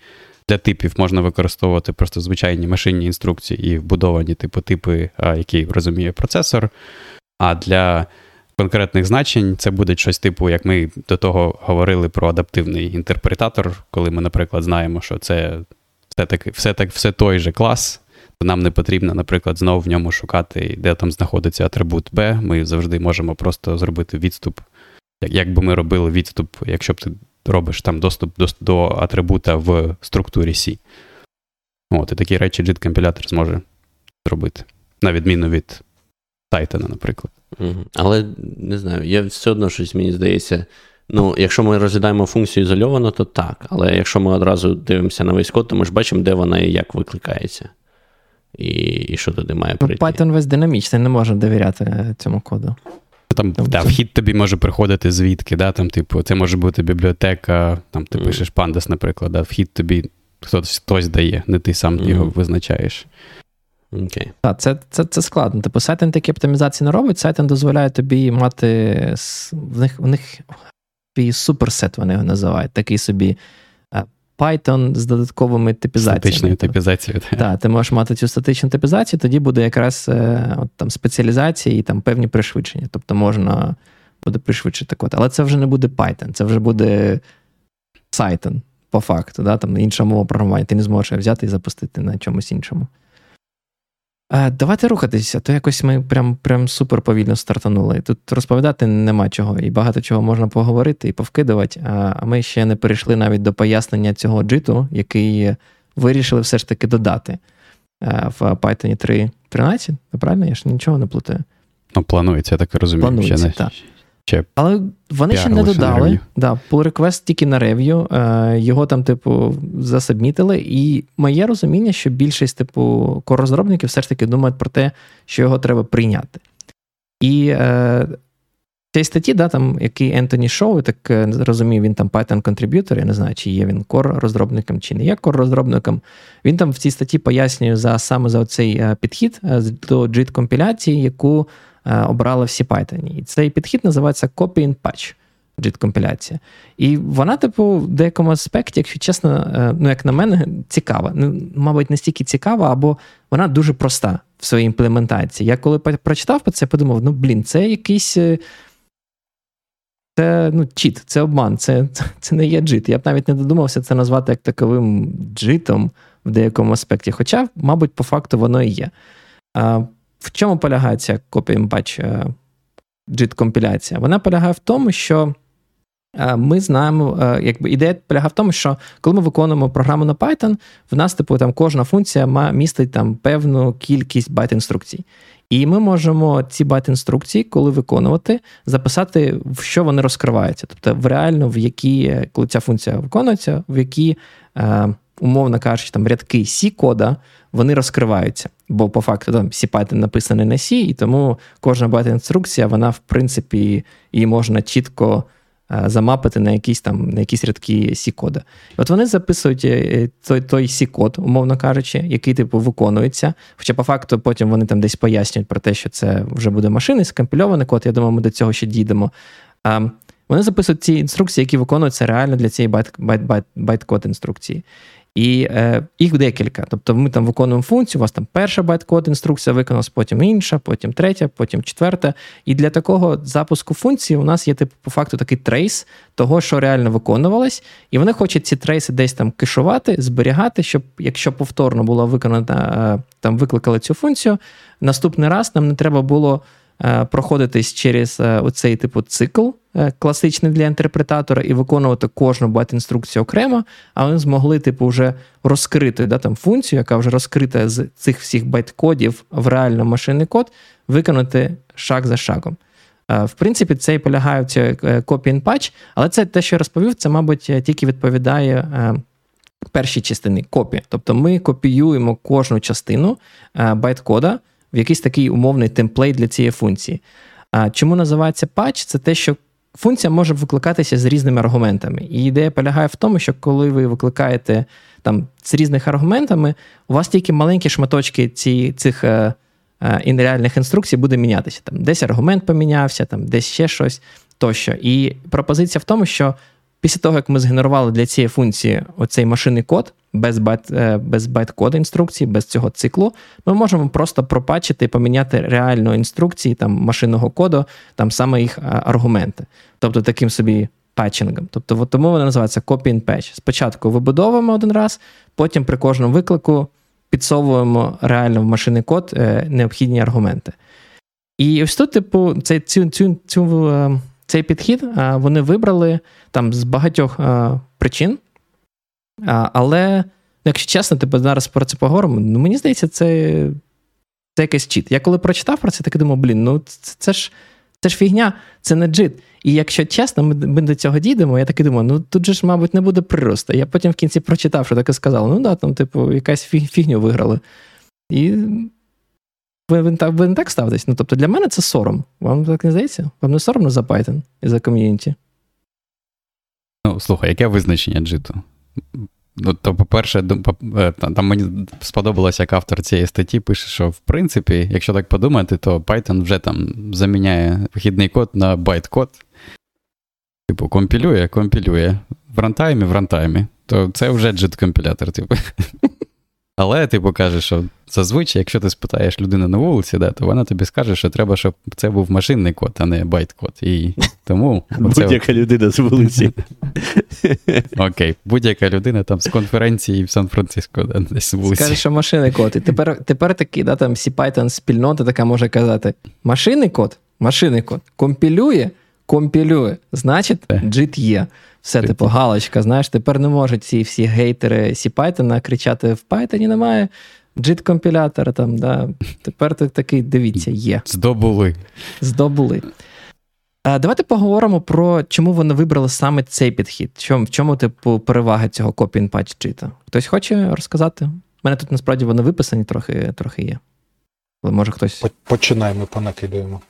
Для типів можна використовувати просто звичайні машинні інструкції і вбудовані типу типи, які розуміє процесор. А для конкретних значень це буде щось типу, як ми до того говорили про адаптивний інтерпретатор, коли ми, наприклад, знаємо, що це все таки все, так, все той же клас. то Нам не потрібно, наприклад, знову в ньому шукати, де там знаходиться атрибут B. Ми завжди можемо просто зробити відступ. Як би ми робили відступ, якщо б ти робиш там доступ до до атрибута в структурі C. От, І такі речі JIT-компілятор зможе зробити, на відміну від Titan, наприклад. Угу. Але не знаю, я все одно щось мені здається. Ну, якщо ми розглядаємо функцію ізольовано, то так. Але якщо ми одразу дивимося на весь код, то ми ж бачимо, де вона і як викликається. І і що туди має ну, прийти. Python весь динамічний, не можна довіряти цьому коду. Там да, вхід тобі може приходити звідки, да, там, типу, це може бути бібліотека, там ти mm. пишеш Pandas, наприклад, да, вхід тобі хтось хтось дає, не ти сам mm. його визначаєш. Okay. Так, це це, це складно. Типу, Cython такі оптимізації не робить, Cython дозволяє тобі мати в них в них superset, вони його називають, такий собі Python з додатковими типізаціями. Статичною типізацією. Так, ти можеш мати цю статичну типізацію, тоді буде якраз е, от, там спеціалізація і там певні пришвидшення. Тобто можна буде пришвидшити код. Але це вже не буде Python, це вже буде Python, по факту. Да? Там інша мова програмування. Ти не зможеш взяти і запустити на чомусь іншому. Давайте рухатися, то якось ми прям прям супер повільно стартанули. Тут розповідати нема чого, і багато чого можна поговорити і повкидувати. А ми ще не перейшли навіть до пояснення цього джиту, який вирішили все ж таки додати в Python 3.13. Правильно? Я ж нічого не плутаю. Ну, планується, я так розумію. Планується, ще не, так. Ще Але вони ще не додали. Да, Pull request тільки на review. Е, його там, типу, за submit или. І моє розуміння, що більшість, типу, корозробників все ж таки думають про те, що його треба прийняти. І е, в цій статті, да, там, який Ентоні Шоу, так е, розумію, він там Python contributor, я не знаю, чи є він core розробником, чи не є core розробником. Він там в цій статті пояснює за саме за цей е, підхід до JIT компіляції, яку Е, обрали всі Python. І цей підхід називається Copy and Patch. JIT-компіляція. І вона, типу, в деякому аспекті, якщо чесно, е, ну, як на мене, цікава. Ну, Мабуть, не стільки цікава, або вона дуже проста в своїй імплементації. Я коли прочитав про це, подумав: ну, блін, це якийсь. Е, це ну, чіт, це обман, це це не є джит. Я б навіть не додумався це назвати як таковим джитом в деякому аспекті. Хоча, мабуть, по факту воно і є. В чому полягає ця copy batch JIT компіляція? Вона полягає в тому, що е, ми знаємо, е, якби ідея полягає в тому, що коли ми виконуємо програму на Python, в нас, типу, там кожна функція містить там певну кількість байт-інструкцій. І ми можемо ці байт-інструкції, коли виконувати, записати, в що вони розкриваються. Тобто, в реально, в які, коли ця функція виконується, в які, е, умовно кажучи, там рядки C-кода вони розкриваються. Бо по факту там всі Python написані на C, і тому кожна байт-інструкція, вона, в принципі, її можна чітко е, замапити на якісь там на якісь рядки C-кода. От вони записують е, той той C-код, умовно кажучи, який типу виконується. Хоча по факту потім вони там десь пояснюють про те, що це вже буде машини, скомпільований код. Я думаю, ми до цього ще дійдемо. А, Вони записують ці інструкції, які виконуються реально для цієї байт-код інструкції. І е, їх декілька. Тобто ми там виконуємо функцію, у вас там перша байт-код інструкція виконалась, потім інша, потім третя, потім четверта. І для такого запуску функції у нас є типу, по факту такий трейс того, що реально виконувалось, і вони хочуть ці трейси десь там кешувати, зберігати, щоб якщо повторно було виконано, е, там викликали цю функцію, наступний раз нам не треба було. Е, проходитись через е, оцей типу цикл е, класичний для інтерпретатора і виконувати кожну байт-інструкцію окремо, а вони змогли, типу, вже розкрити да, там, функцію, яка вже розкрита з цих всіх байт-кодів в реально машинний код, виконати шаг за шагом. В принципі, це і полягає в цій copy and але це те, що я розповів, це, мабуть, тільки відповідає першій частині копі. Тобто ми копіюємо кожну частину байт-кода, в якийсь такий умовний template для цієї функції. А чому називається patch? Це те, що функція може викликатися з різними аргументами. І ідея полягає в тому, що коли ви викликаєте там з різними аргументами, у вас тільки маленькі шматочки ці, цих е, е, реальних інструкцій буде мінятися. Там Десь аргумент помінявся, там десь ще щось тощо. І пропозиція в тому, що Після того, як ми згенерували для цієї функції оцей машинний код без байт, е, без байт-коду інструкції, без цього циклу, ми можемо просто пропачити і поміняти реально інструкції там, машинного коду, там саме їх е, аргументи. Тобто таким собі патчингом. Тобто, тому вона називається copy and patch. Спочатку вибудовуємо один раз, потім при кожному виклику підсовуємо реально в машинний код е, необхідні аргументи. І ось тут, типу, цей, цю, цю, цю цей підхід вони вибрали там з багатьох причин. Але, ну, якщо чесно, типу, зараз про це поговоримо, ну мені здається, це це якийсь чіт. Я коли прочитав про це, так думав, блін, ну це, це ж це ж фігня, це не джит. І якщо чесно, ми ми до цього дійдемо, я таки думаю, ну тут же ж, мабуть, не буде приросту. Я потім в кінці прочитав, що таке сказав, ну да, там, типу, якась фігню виграли. І ви, ви, ви не так ставитесь? Ну, тобто для мене це сором. Вам так не здається? Вам не соромно за Python і за ком'юніті? Ну, слухай, яке визначення JIT у? Ну, то, по-перше, е, там мені сподобалось, як автор цієї статті пише, що в принципі, якщо так подумати, то Python вже там заміняє вхідний код на байт-код. Типу, компілює, компілює. В рантаймі, в рантаймі. То це вже JIT-компілятор, типу. Але типу каже, що зазвичай, якщо ти спитаєш людину на вулиці, да, то вона тобі скаже, що треба, щоб це був машинний код, а не байт-код. І тому Будь-яка людина з вулиці. Окей, будь-яка людина там з конференції в Сан-Франциско, да, десь з вулиці. Скаже, що машинний код. І тепер тепер такий, да, там C-Python спільнота така може казати: машинний код, машинний код компілює, компілює, значить, JIT є. Все, типу, галочка, знаєш, тепер не можуть ці всі гейтери Сі Python кричати: в Python немає JIT компілятора там, да. Тепер ти такий, дивіться, є. Здобули. Здобули. А, Давайте поговоримо про чому вони вибрали саме цей підхід. В чому, типу, перевага цього copy and patch JIT? Хтось хоче розказати? У мене тут насправді вони виписані трохи трохи є. Але може хтось. Починаємо, понакидаємо.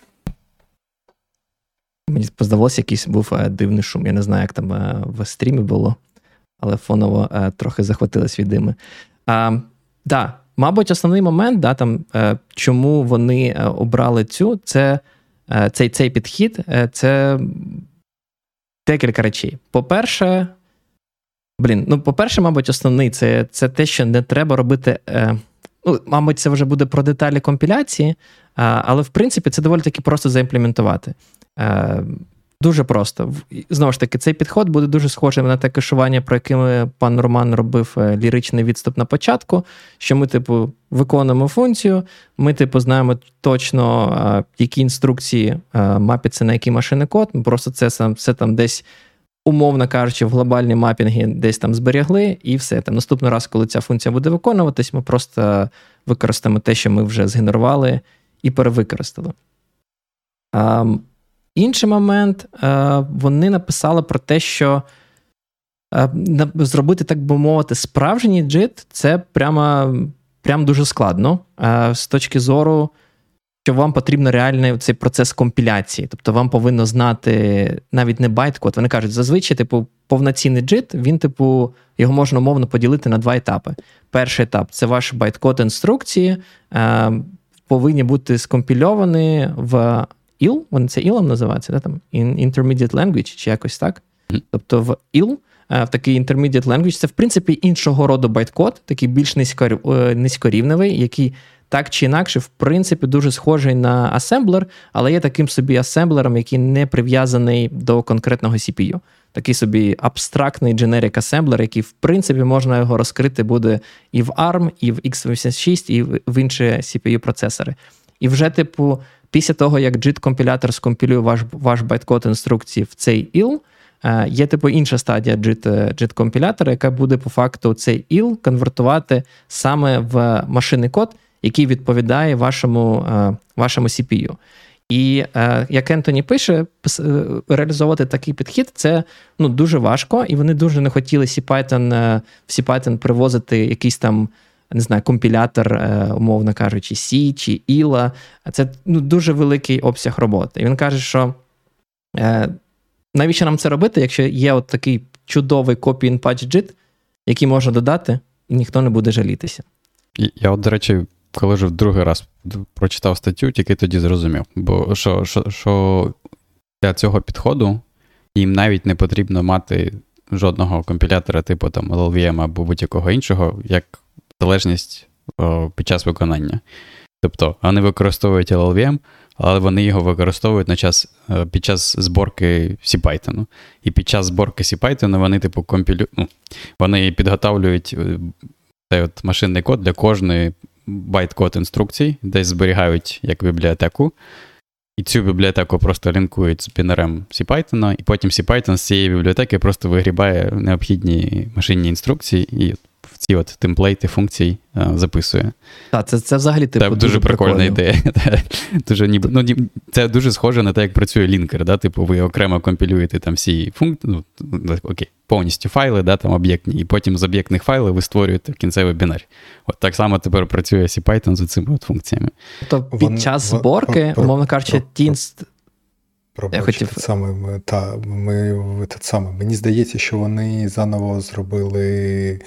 Мені здавалося, якийсь був е, дивний шум. Я не знаю, як там е, в стрімі було, але фоново е, трохи захватились від дими. А, да, Мабуть, основний момент, да, там, чому вони обрали цю, це цей цей підхід це декілька речей. По-перше, блін, ну, по-перше, мабуть, основний це це те, що не треба робити. Ну, Мабуть, це вже буде про деталі компіляції, але в принципі це доволі таки просто заімплементувати. Е, дуже просто. Знову ж таки, цей підход буде дуже схожим на те кешування, про яке пан Роман робив е, ліричний відступ на початку. Що ми, типу, виконуємо функцію, ми, типу, знаємо точно, е, які інструкції мапяться на який машинний код. Ми просто це все там десь. Умовно кажучи, в глобальні мапінги десь там зберігли, і все. Там Наступний раз, коли ця функція буде виконуватись, ми просто використаємо те, що ми вже згенерували, і перевикористали. Інший момент, е, вони написали про те, що е, зробити, так би мовити, справжній JIT це прямо прямо дуже складно е, з точки зору, що вам потрібен реальний цей процес компіляції. Тобто вам повинно знати навіть не байткод. Вони кажуть, зазвичай, типу, повноцінний JIT, він, типу, його можна умовно поділити на два етапи. Перший етап це ваш байткод інструкції, повинні бути скомпільовані в IL, вони це IL називаються, да, там, Intermediate Language чи якось так. Тобто в IL в такий intermediate language. Це, в принципі, іншого роду байткод, такий більш низькорівневий, який так чи інакше, в принципі, дуже схожий на асемблер, але є таким собі асемблером, який не прив'язаний до конкретного CPU. Такий собі абстрактний generic асемблер, який, в принципі, можна його розкрити буде і в ARM, і в x86, і в інші CPU-процесори. І вже, типу, після того, як JIT-компілятор скомпілює ваш ваш байткод інструкції в цей IL, е, є типу інша стадія JIT-компілятора, яка буде по факту цей IL конвертувати саме в машинний код, який відповідає вашому е, вашому CPU. І е, як Ентоні пише, е, реалізовувати такий підхід це ну, дуже важко, і вони дуже не хотіли CPython, в CPython привозити якийсь там. Не знаю, компілятор, умовно кажучи, C чи ILA. Це ну, дуже великий обсяг роботи. І він каже, що навіщо нам це робити, якщо є от такий чудовий copy and patch JIT, який можна додати, і ніхто не буде жалітися. Я, от, до речі, коли вже в другий раз прочитав статтю, тільки тоді зрозумів. Бо що, що, що для цього підходу їм навіть не потрібно мати жодного компілятора, типу там LLVM або будь-якого іншого, як залежність о, під час виконання. Тобто вони використовують LLVM, але вони його використовують на час, е, під час зборки CPython. І під час зборки CPython вони, типу, компілю... ну, вони підготовлюють е, цей от машинний код для кожної байт-код інструкцій, десь зберігають як бібліотеку. І цю бібліотеку просто лінкують з бінарем CPython, і потім CPython з цієї бібліотеки просто вигрібає необхідні машинні інструкції і ці от template и функцій е, записує. Так, це це взагалі типу, дуже, дуже прикольна ідея. дуже, ніби, ну, Це дуже схоже на те, як працює лінкер. Да? Типу, ви окремо компілюєте там всі функції, ну, окей, повністю файли, да, там об'єктні, і потім з об'єктних файлів ви створюєте кінцевий бінар. От так само тепер працює CPython з цими от функціями. Тобто під час зборки, умовно кажучи, ті Пробач, Я хотів... саме, ми, та, ми, та, саме. Мені здається, що вони заново зробили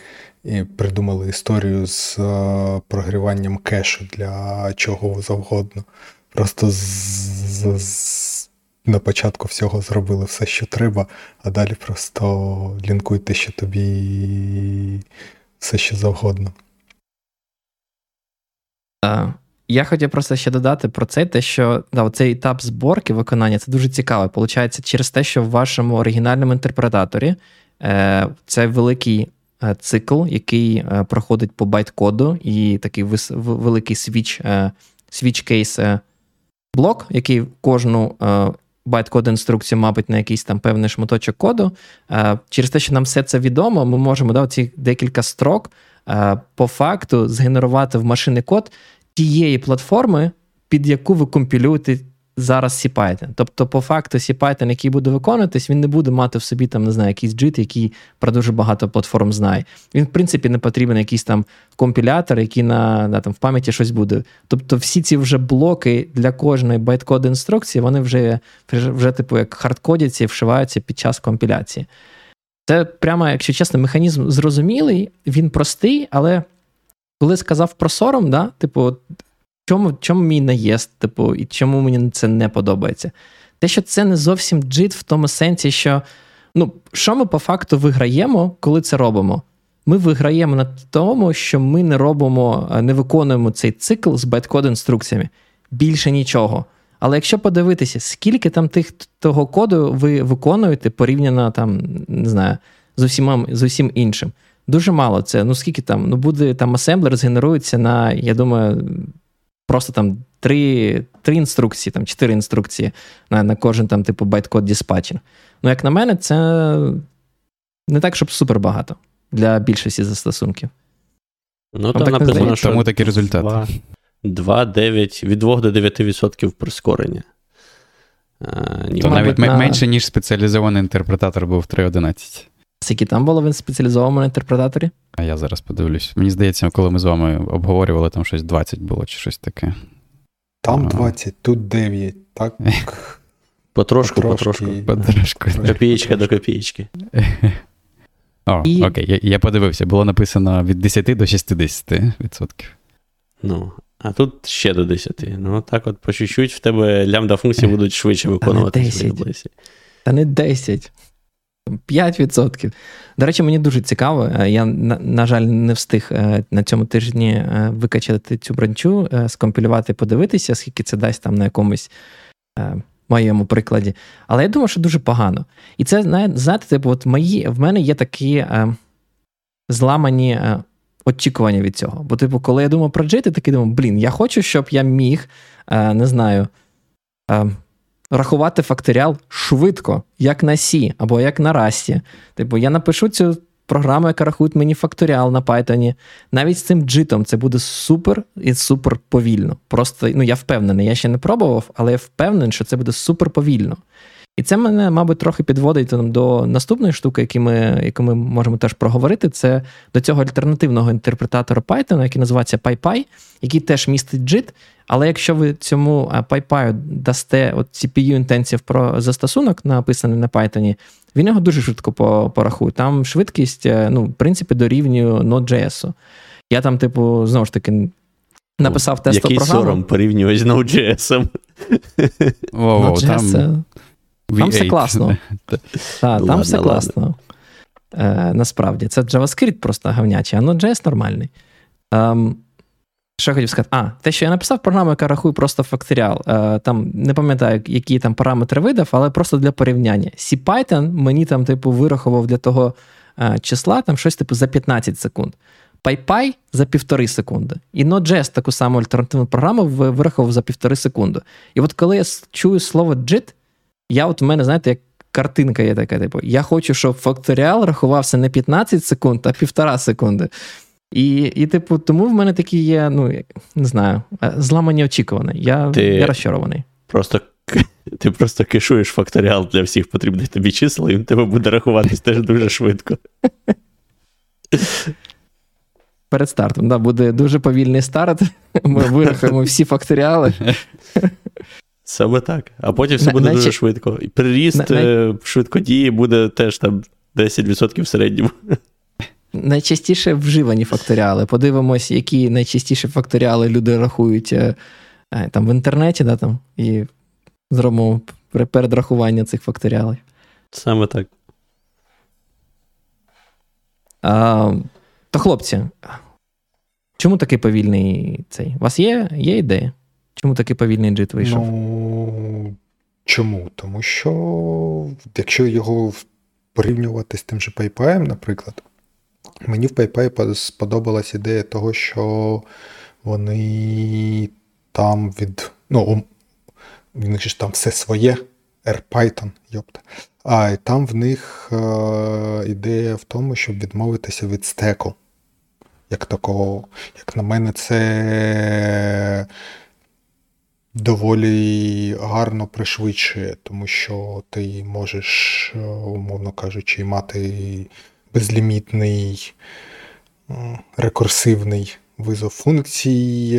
і придумали історію з е, прогріванням кешу для чого завгодно. Просто з, з, з, на початку всього зробили все, що треба, а далі просто лінкуйте, що тобі все що завгодно. А, я хотів просто ще додати про це, те, що да, цей етап зборки виконання це дуже цікаве. Получається, через те, що в вашому оригінальному інтерпретаторі е, це великий цикл, який е, проходить по байт-коду, і такий великий switch switch case блок, який кожну е, байт-код інструкцію мапить на якийсь там певний шматочок коду. Через те, що нам все це відомо, ми можемо да, ці декілька строк по факту згенерувати в машинний код тієї платформи, під яку ви компілюєте зараз CPython. Тобто, по факту, CPython, який буде виконуватись, він не буде мати в собі там, не знаю, якийсь JIT, який про дуже багато платформ знає. Він, в принципі, не потрібен якийсь там компілятор, який на, на там, в пам'яті щось буде. Тобто, всі ці вже блоки для кожної байткод інструкції, вони вже, вже, вже типу, як хардкодяться і вшиваються під час компіляції. Це прямо, якщо чесно, механізм зрозумілий, він простий, але коли сказав про сором, да, типу, чому чому мій наїзд, типу, і чому мені це не подобається? Те, що це не зовсім JIT в тому сенсі, що ну, що ми по факту виграємо, коли це робимо? Ми виграємо на тому, що ми не робимо, не виконуємо цей цикл з байткод інструкціями. Більше нічого. Але якщо подивитися, скільки там тих того коду ви виконуєте порівняно там, не знаю, з усім, з усім іншим. Дуже мало це. Ну, скільки там? Ну, буде там асемблер згенерується на, я думаю, просто там три три інструкції, там чотири інструкції на на кожен там, типу, байткод dispatcher. Ну, як на мене, це не так, щоб супер багато для більшості застосунків. Ну, там написано, що Тому такий результат. 2, 2, 9, від 2 до 9% прискорення. А, То навіть на... менше, ніж спеціалізований інтерпретатор був в 3.11. Скільки там було в спеціалізованому інтерпретаторі? А я зараз подивлюсь. Мені здається, коли ми з вами обговорювали, там щось 20 було чи щось таке. Там 20, тут 9, так? Потрошку, потрошку. Потрошку. Копієчка до копієчки. О, І... окей, я, я подивився, було написано від 10 до 60%. Ну, а тут ще до 10. Ну, так от по чуть-чуть в тебе лямбда функції будуть швидше виконувати. Та не 10. Та не 10. 5%. До речі, мені дуже цікаво. Е, я, на, жаль, не встиг е, на цьому тижні е, викачати цю бранчу, скомпілювати, подивитися, скільки це дасть там на якомусь моєму прикладі. Але я думаю, що дуже погано. І це, знаєте, типу, от мої, в мене є такі зламані очікування від цього. Бо, типу, коли я думав про джит, я такий думав, блін, я хочу, щоб я міг, не знаю рахувати факторіал швидко, як на Сі або як на Расті. Типу, я напишу цю програму, яка рахує мені факторіал на Python. Навіть з цим джитом це буде супер і супер повільно. Просто ну я впевнений, я ще не пробував, але я впевнений, що це буде супер повільно. І це мене, мабуть, трохи підводить до наступної штуки, яку ми яку ми можемо теж проговорити. Це до цього альтернативного інтерпретатора Python, який називається PyPy, який теж містить JIT. Але якщо ви цьому PyPy дасте от CPU інтенсів про застосунок, написаний на Python, він його дуже швидко порахує. Там швидкість, е, ну, в принципі, дорівнює Node.js. Я там, типу, знову ж таки. Написав тестову Який програму. сором порівнювати з Node.js. Node.js там все класно. Так, Там все класно. Е, Насправді, це JavaScript просто гавнячий, а Node.js нормальний. Ем, що я хотів сказати? А, те, що я написав програму, яка рахує просто факторіал. Е, там не пам'ятаю, які там параметри видав, але просто для порівняння. CPython мені там, типу, вирахував для того е, числа там щось типу за 15 секунд. PyPy за півтори секунди. І Node.js таку саму альтернативну програму вирахував за півтори секунди. І от коли я чую слово JIT, я от в мене, знаєте, як картинка є така, типу, я хочу, щоб факторіал рахувався не 15 секунд, а півтора секунди. І, і, типу, тому в мене такі є, ну, не знаю, е, зламані очікування. Я ти я розчарований. Просто ти просто кешуєш факторіал для всіх потрібних тобі чисел, і він тебе буде рахуватись теж дуже швидко. Перед стартом, да, буде дуже повільний старт. Ми вирахуємо всі факторіали. Саме так. А потім все буде на, дуже швидко. І приріст на, е, швидкодії буде теж там 10% в середньому. Найчастіше вживані факторіали. Подивимось, які найчастіші факторіали люди рахують е, е, там в інтернеті, да, там, і зробимо передрахування цих факторіалів. Саме так. А, То, хлопці, чому такий повільний цей? У вас є, є ідея? Чому такий повільний джит вийшов? Ну, Чому? Тому що якщо його порівнювати з тим же PayPal, наприклад, мені в PayPal сподобалась ідея того, що вони там від. Ну, в них ж там все своє, AirPython, йопта. А і там в них е, ідея в тому, щоб відмовитися від стеку. Як такого, як на мене, це доволі гарно пришвидшує, тому що ти можеш, е, умовно кажучи, мати безлімітний рекурсивний визов функцій,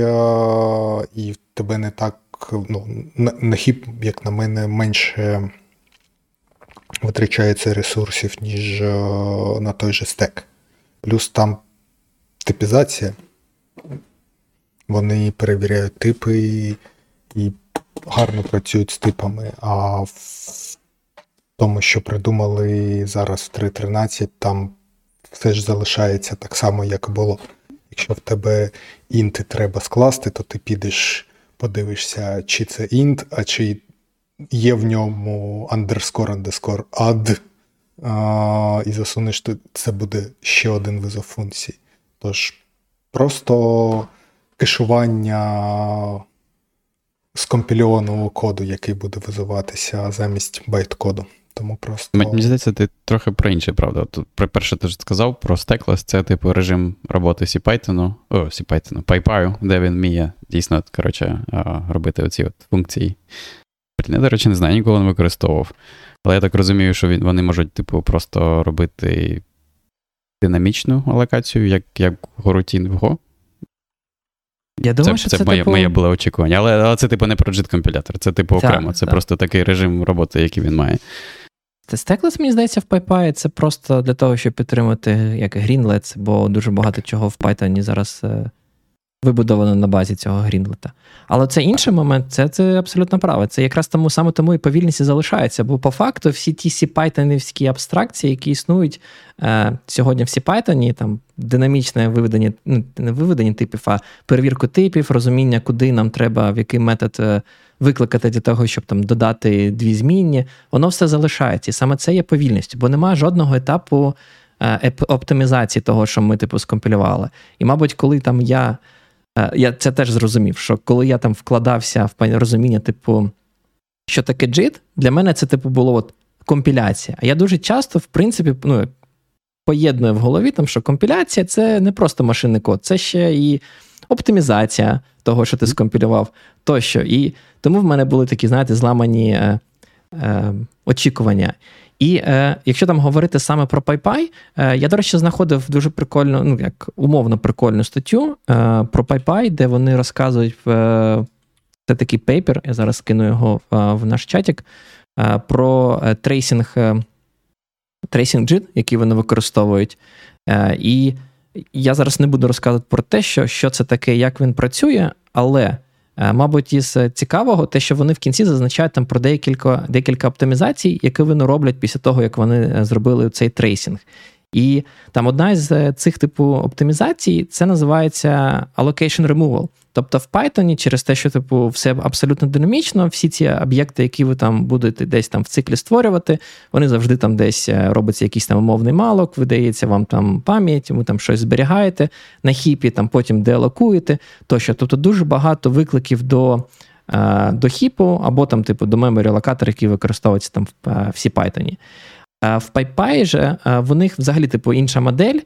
і в тебе не так, ну, на хіп, як на мене, менше витрачається ресурсів, ніж на той же стек. Плюс там типізація. Вони перевіряють типи і гарно працюють з типами. А в тому, що придумали зараз в 3.13, там все ж залишається так само, як було. Якщо в тебе інти треба скласти, то ти підеш, подивишся, чи це інт, а чи є в ньому underscore, underscore add, а, і засунеш, то це буде ще один визов функцій. Тож просто кешування скомпільованого коду, який буде визиватися замість байт-коду. Тому просто... Мені здається, ти трохи про інше, правда. Тут, перше, ти ж сказав про Stackless, це типу режим роботи CPython, о, CPython, PyPy, де він вміє дійсно коротше, робити оці от функції. Я, до речі, не знаю, ніколи не використовував. Але я так розумію, що вони можуть, типу, просто робити динамічну алокацію, як як горутін в Go. Я думаю, це що це, це моє типу... моє було очікування. Але але це, типу, не про JIT-компілятор, це, типу, окремо. Так, це так. просто такий режим роботи, який він має. Це Stackless, мені здається, в PyPy це просто для того, щоб підтримати як Greenlet, бо дуже багато чого в Python зараз е, вибудовано на базі цього грінлета. Але це інший момент, це це абсолютно право. Це якраз тому саме тому і повільність і залишається. Бо по факту всі ті сі абстракції, які існують е, сьогодні в Сі там динамічне виведення, ну не виведення типів, а перевірку типів, розуміння, куди нам треба, в який метод. Е, викликати для того, щоб там додати дві змінні, воно все залишається. І саме це є повільністю, бо немає жодного етапу е, оптимізації того, що ми типу скомпілювали. І, мабуть, коли там я я це теж зрозумів, що коли я там вкладався в розуміння, типу, що таке JIT, для мене це типу було от компіляція. А я дуже часто, в принципі, ну, поєдную в голові, там, що компіляція це не просто машинний код, це ще і оптимізація того, що ти скомпілював, тощо. І тому в мене були такі, знаєте, зламані е, е, очікування. І е, якщо там говорити саме про PyPy, е, я, до речі, знаходив дуже прикольну, ну як умовно прикольну статтю е, про PyPy, де вони розказують е, це такий paper, я зараз кину його в, в наш чатик, е, про tracing tracing JIT, який вони використовують. І я зараз не буду розказувати про те, що що це таке, як він працює, але, е, мабуть, із цікавого, те, що вони в кінці зазначають там про декілька декілька оптимізацій, які вони роблять після того, як вони е, зробили цей трейсінг. І там одна з е, цих типу оптимізацій це називається allocation removal. Тобто в Python через те, що типу все абсолютно динамічно, всі ці об'єкти, які ви там будете десь там в циклі створювати, вони завжди там десь е, робиться якийсь там умовний малок, видається вам там пам'ять, ви там щось зберігаєте на heap і, там потім деалокуєте тощо. Тобто дуже багато викликів до. Е, до heap у або там, типу, до memory allocator а, який використовується там в всі Python. В PyPy же в них взагалі типу інша модель.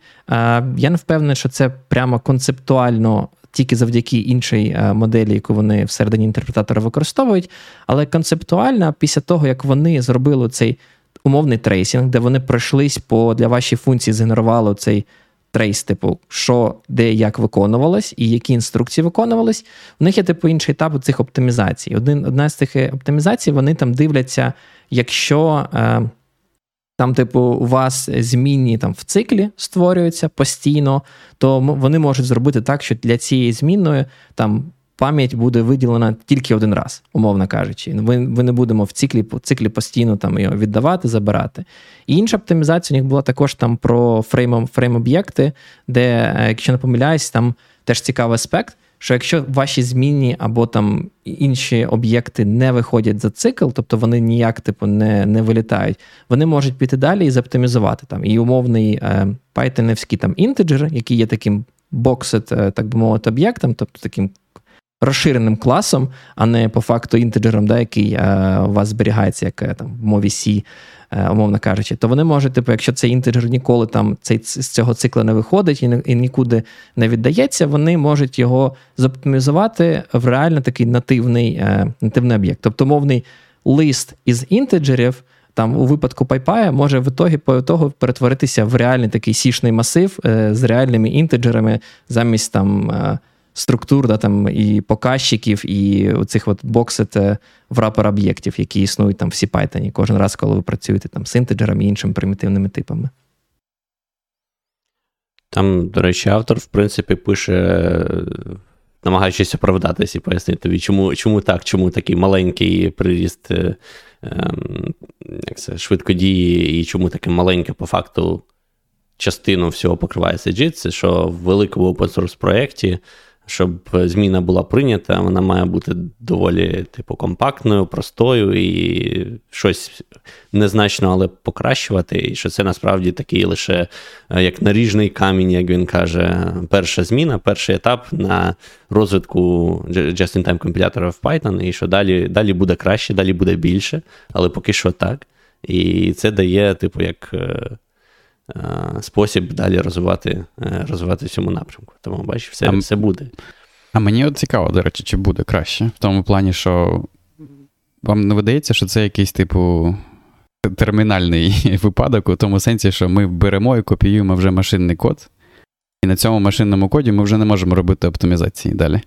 Я не впевнений, що це прямо концептуально тільки завдяки іншій моделі, яку вони всередині інтерпретатора використовують. Але концептуально, після того, як вони зробили цей умовний tracing, де вони пройшлись по для вашої функції, згенерували цей трейс, типу, що де як виконувалось, і які інструкції виконувались, в них є типу інший етап цих оптимізацій. Один, Одна з цих оптимізацій, вони там дивляться, якщо. Е, там, типу, у вас змінні там в циклі створюються постійно, то вони можуть зробити так, що для цієї змінної там пам'ять буде виділена тільки один раз, умовно кажучи. Ви ви не будемо в циклі циклі постійно там його віддавати, забирати. І інша оптимізація у них була також там про фрейм, фрейм-об'єкти, де, е, якщо не помиляюсь, там теж цікавий аспект що якщо ваші змінні або там інші об'єкти не виходять за цикл, тобто вони ніяк типу не не вилітають, вони можуть піти далі і заоптимізувати там і умовний е, там інтеджер, який є таким боксет, е, так би мовити, об'єктом, тобто таким. Розширеним класом, а не по факту інтеджером, да, який е, у вас зберігається, як е, там в мові C, Е, умовно кажучи, то вони можуть, типу, якщо цей інтеджер ніколи там цей з цього цикла не виходить і, і нікуди не віддається, вони можуть його зоптимізувати в реально такий нативний е, нативний об'єкт. Тобто мовний лист із інтеджерів. Там у випадку PyPy може в ітогі по того перетворитися в реальний такий сішний масив з реальними інтеджерами замість там структур, да, там, і показчиків, і оцих от боксет врапер об'єктів, які існують там всі Python, кожен раз, коли ви працюєте там з інтеджерами і іншими примітивними типами. Там, до речі, автор, в принципі, пише, намагаючись оправдатися і пояснити тобі, чому чому так, чому такий маленький приріст е, ем, як це, швидкодії, і чому таке маленьке по факту частину всього покриває це що в великому open source проєкті щоб зміна була прийнята, вона має бути доволі типу, компактною, простою і щось незначно, але покращувати. І що це насправді такий лише е, як наріжний камінь, як він каже, перша зміна, перший етап на розвитку just-in-time компілятора в Python, і що далі, далі буде краще, далі буде більше, але поки що так. І це дає, типу, як. Е, спосіб далі розвивати е, розвивати в цьому напрямку. Тому бачиш, все, все буде. А мені от цікаво, до речі, чи буде краще. В тому плані, що вам не видається, що це якийсь типу. Термінальний випадок у тому сенсі, що ми беремо і копіюємо вже машинний код, і на цьому машинному коді ми вже не можемо робити оптимізації далі.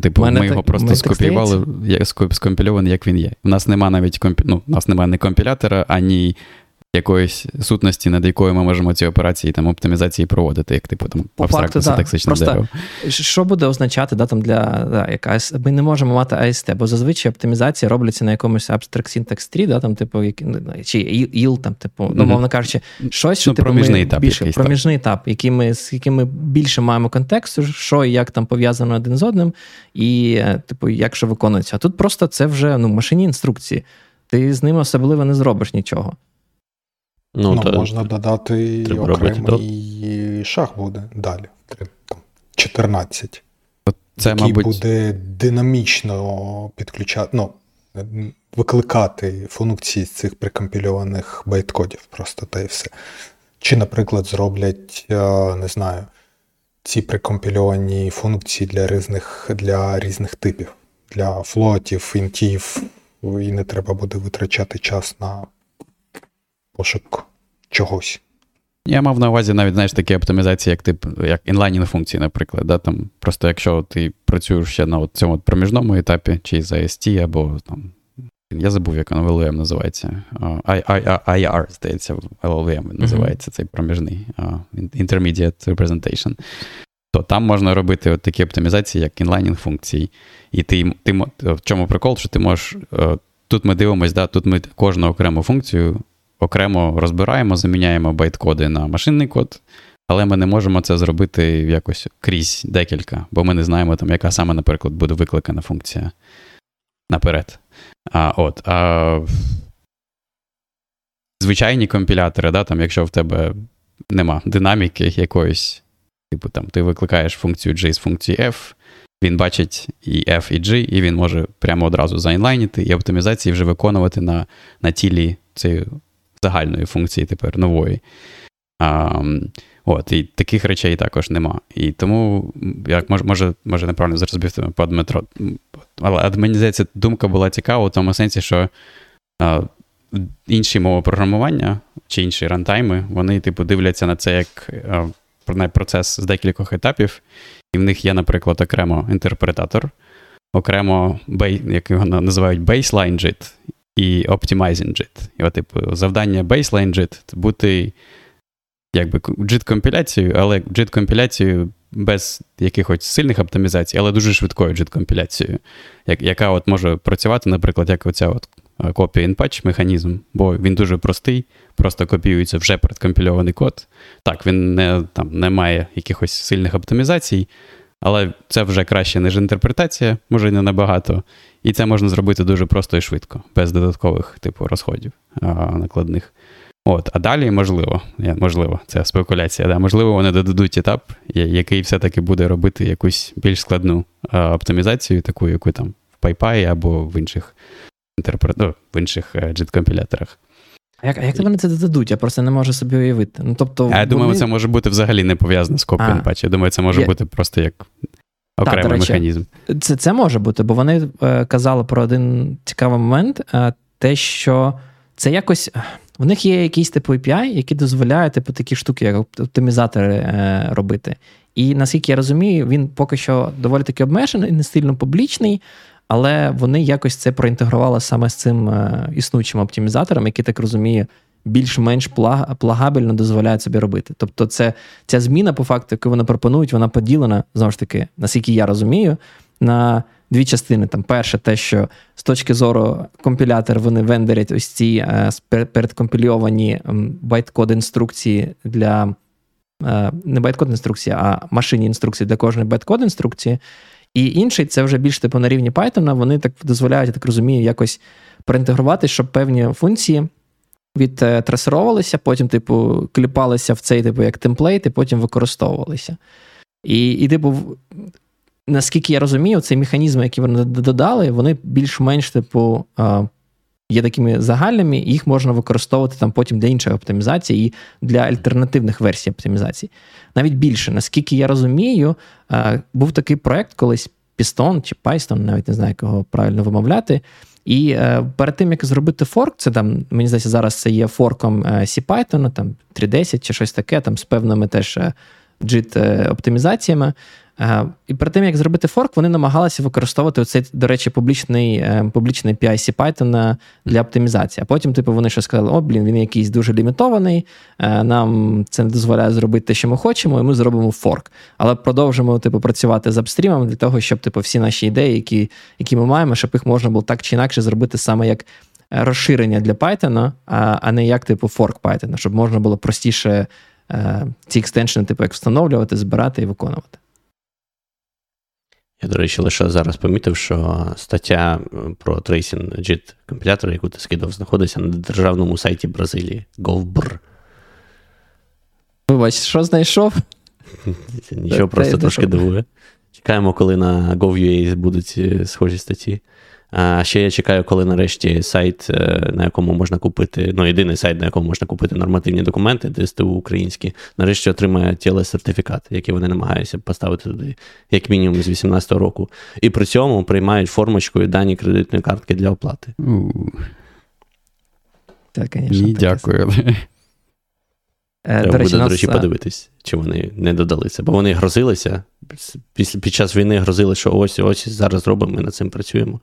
Типу, ми його просто скопіювали, як скомпільований, як він є. У нас нема навіть компі... ну, у нас немає ні компілятора, ані якоїсь сутності, над якою ми можемо ці операції там оптимізації проводити, як типу там абстрактно синтаксичне да. дерево. Що буде означати да, там для да, якась, ми не можемо мати AST, бо зазвичай оптимізація робляться на якомусь abstract syntax tree, да, там, типу, які, ну, чи IL, там, типу, ну, мовно кажучи, щось, що ну, типу, проміжний ми етап більше якийсь, проміжний так. етап, який ми, з яким ми більше маємо контексту, що і як там пов'язано один з одним, і е, типу, як що виконується. А тут просто це вже ну, машині інструкції. Ти з ними особливо не зробиш нічого. Ну, ну то Можна додати окремий шаг буде далі. Там, 14. Це, який мабуть... буде динамічно підключати, ну, викликати функції з цих прикомпільованих байткодів, просто та і все. Чи, наприклад, зроблять, е, не знаю, ці прикомпільовані функції для різних для різних типів, для флотів, інтів, і не треба буде витрачати час на пошук чогось. Я мав на увазі навіть знаєш, такі оптимізації, як тип, як інлайнінг функції, наприклад. Да? Там, Просто якщо ти працюєш ще на цьому проміжному етапі, чи за ST, або там. Я забув, як воно LLVM називається. IR, здається, LLVM називається цей проміжний Intermediate Representation. То там можна робити от такі оптимізації, як інлайнінг функцій. І ти, ти в чому прикол, що ти можеш. Е, тут ми дивимося, да, тут ми кожну окрему функцію окремо розбираємо, заміняємо байткоди на машинний код, але ми не можемо це зробити якось крізь декілька, бо ми не знаємо, там, яка саме, наприклад, буде викликана функція наперед. А, от, а Звичайні компілятори, да, там, якщо в тебе нема динаміки якоїсь, типу там ти викликаєш функцію G з функції F, він бачить і F, і G, і він може прямо одразу заінлайнити і оптимізації вже виконувати на на тілі цієї загальної функції тепер нової. А, От, І таких речей також нема. І тому, як може, може, може неправильно збив по Дмитро, але мені здається, думка була цікава в тому сенсі, що а, інші мови програмування чи інші рантайми, вони, типу, дивляться на це як а, процес з декількох етапів, і в них є, наприклад, окремо інтерпретатор, окремо, як його називають baseline JIT, і Optimizing JIT. От, типу, завдання baseline JIT – бути якби JIT-компіляцією, але JIT-компіляцією без якихось сильних оптимізацій, але дуже швидкою JIT-компіляцією, яка от може працювати, наприклад, як оця от копія in механізм, бо він дуже простий, просто копіюється вже предкомпільований код. Так, він не, там, не має якихось сильних оптимізацій, але це вже краще, ніж інтерпретація, може не набагато. І це можна зробити дуже просто і швидко, без додаткових типу розходів а, накладних. От, А далі, можливо, можливо, це спекуляція. Да, Можливо, вони додадуть етап, який все-таки буде робити якусь більш складну а, оптимізацію, таку, яку там в PyPy або в інших інтерпрет... ну, в інших JIT-компіляторах. Е, а як а як вони це додадуть? Я просто не можу собі уявити. Ну, тобто, Я вони... думаю, це може бути взагалі не пов'язано з копією патчі. Я думаю, це може я... бути просто як окремий так, речі, механізм. Це це може бути, бо вони е, казали про один цікавий момент: е, те, що це якось. В них є якийсь типу API, який дозволяє типу, такі штуки, як оптимізатори е, робити. І наскільки я розумію, він поки що доволі таки обмежений, не сильно публічний, але вони якось це проінтегрували саме з цим е, існуючим оптимізатором, який так розумію, більш-менш плагабельно дозволяють собі робити. Тобто, це ця зміна, по факту, яку вони пропонують, вона поділена, знову ж таки, наскільки я розумію, на дві частини. Там Перше, те, що з точки зору компілятор вони вендерять ось ці е, передкомпільовані байткод інструкції для. Е, не байткод інструкції, а машинні інструкції для кожної байткод інструкції. І інший це вже більш типу на рівні Python, Вони так дозволяють, я так розумію, якось проінтегрувати, щоб певні функції відтрасировувалися, потім, типу, кліпалися в цей, типу, як template, і потім використовувалися. І, і типу, наскільки я розумію, цей механізм, який вони додали, вони більш-менш, типу, є такими загальними, і їх можна використовувати там потім для іншої оптимізації і для альтернативних версій оптимізації. Навіть більше, наскільки я розумію, був такий проект колись Piston чи Python, навіть не знаю, як його правильно вимовляти. І е, перед тим, як зробити форк, це там, мені здається, зараз це є форком е, CPython, там 3.10 чи щось таке, там з певними теж JIT-оптимізаціями. І перед тим, як зробити форк, вони намагалися використовувати цей, до речі, публічний е, публічний PIC Python для оптимізації. А потім, типу, вони ще сказали: о, блін, він якийсь дуже лімітований, е, нам це не дозволяє зробити те, що ми хочемо, і ми зробимо форк. Але продовжимо типу, працювати з апстрімом для того, щоб типу, всі наші ідеї, які які ми маємо, щоб їх можна було так чи інакше зробити саме як розширення для Python, а не як типу форк Python, щоб можна було простіше ці екстеншени, типу, як встановлювати, збирати і виконувати. Я, до речі, лише зараз помітив, що стаття е, про tracing JIT компілятора, яку ти скидав, знаходиться на державному сайті Бразилії. GovBr. Вибач, що знайшов? Нічого, просто трошки дивує. Чекаємо, коли на Gov.ua будуть е, схожі статті. А ще я чекаю, коли нарешті сайт, е, на якому можна купити, ну, єдиний сайт, на якому можна купити нормативні документи, ДСТУ українські, нарешті отримає тіле сертифікат, який вони намагаються поставити туди, як мінімум з 2018 року. І при цьому приймають формочкою дані кредитної картки для оплати. Так, звісно. Ні, дякую. Треба до буде, до речі, подивитись, чи вони не додали це. Бо вони грозилися. Під час війни грозили, що ось ось зараз робимо, ми над цим працюємо.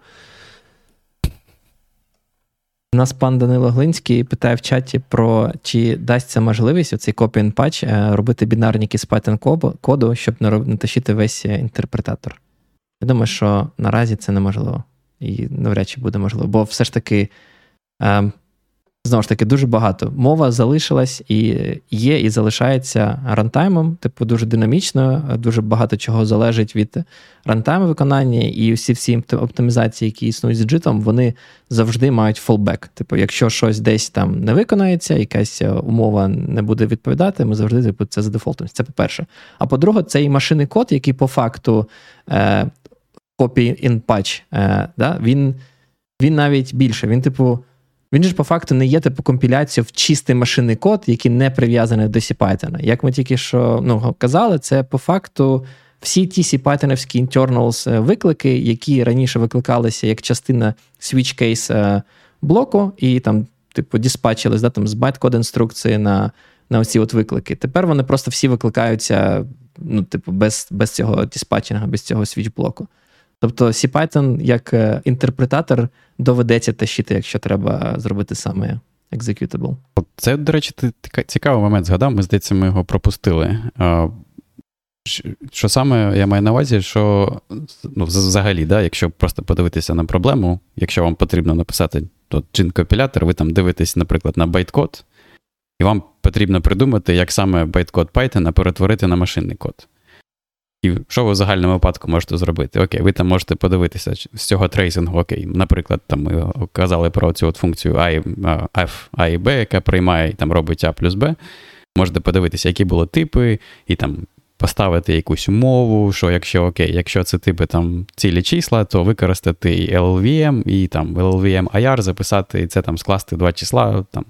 Нас пан Данило Глинський питає в чаті про чи дасться можливість оцей copy and patch робити бінарники з Python коду, щоб не тащити весь е, інтерпретатор. Я думаю, що наразі це неможливо. І навряд чи буде можливо. Бо все ж таки ем, Знову ж таки, дуже багато. Мова залишилась і є, і залишається рантаймом, типу, дуже динамічно, дуже багато чого залежить від рантайму виконання, і всі всі оптимізації, які існують з джитом, вони завжди мають фолбек. Типу, якщо щось десь там не виконається, якась умова не буде відповідати, ми завжди типу, це за дефолтом. Це по-перше. А по-друге, це і машинний код, який по факту е, copy and patch, е, да, він, він навіть більше. Він, типу. Він ж по факту не є типу компіляцією в чистий машинний код, який не прив'язаний до CPython. Як ми тільки що ну, казали, це по факту всі ті CPython-овські internals е, виклики, які раніше викликалися як частина switch case е, блоку, і там, типу, диспатчились да, там, з байткод інструкції на на оці от виклики. Тепер вони просто всі викликаються ну, типу, без без цього диспатчинга, без цього switch блоку. Тобто CPython як е, інтерпретатор доведеться тащити, якщо треба зробити саме executable. Це, до речі, цікавий момент згадав. Ми здається, ми його пропустили. Що саме я маю на увазі, що ну, взагалі, да, якщо просто подивитися на проблему, якщо вам потрібно написати JIT-компілятор, ви там дивитесь, наприклад, на байткод, і вам потрібно придумати, як саме байткод Python перетворити на машинний код. І що ви в загальному випадку можете зробити? Окей, ви там можете подивитися з цього трейсингу, окей, наприклад, там ми казали про цю от функцію I, F, A і B, яка приймає і там робить A плюс B. Можете подивитися, які були типи, і там поставити якусь умову, що якщо окей, якщо це типи там цілі числа, то використати LLVM, і там LLVM IR записати, і це там скласти два числа, там,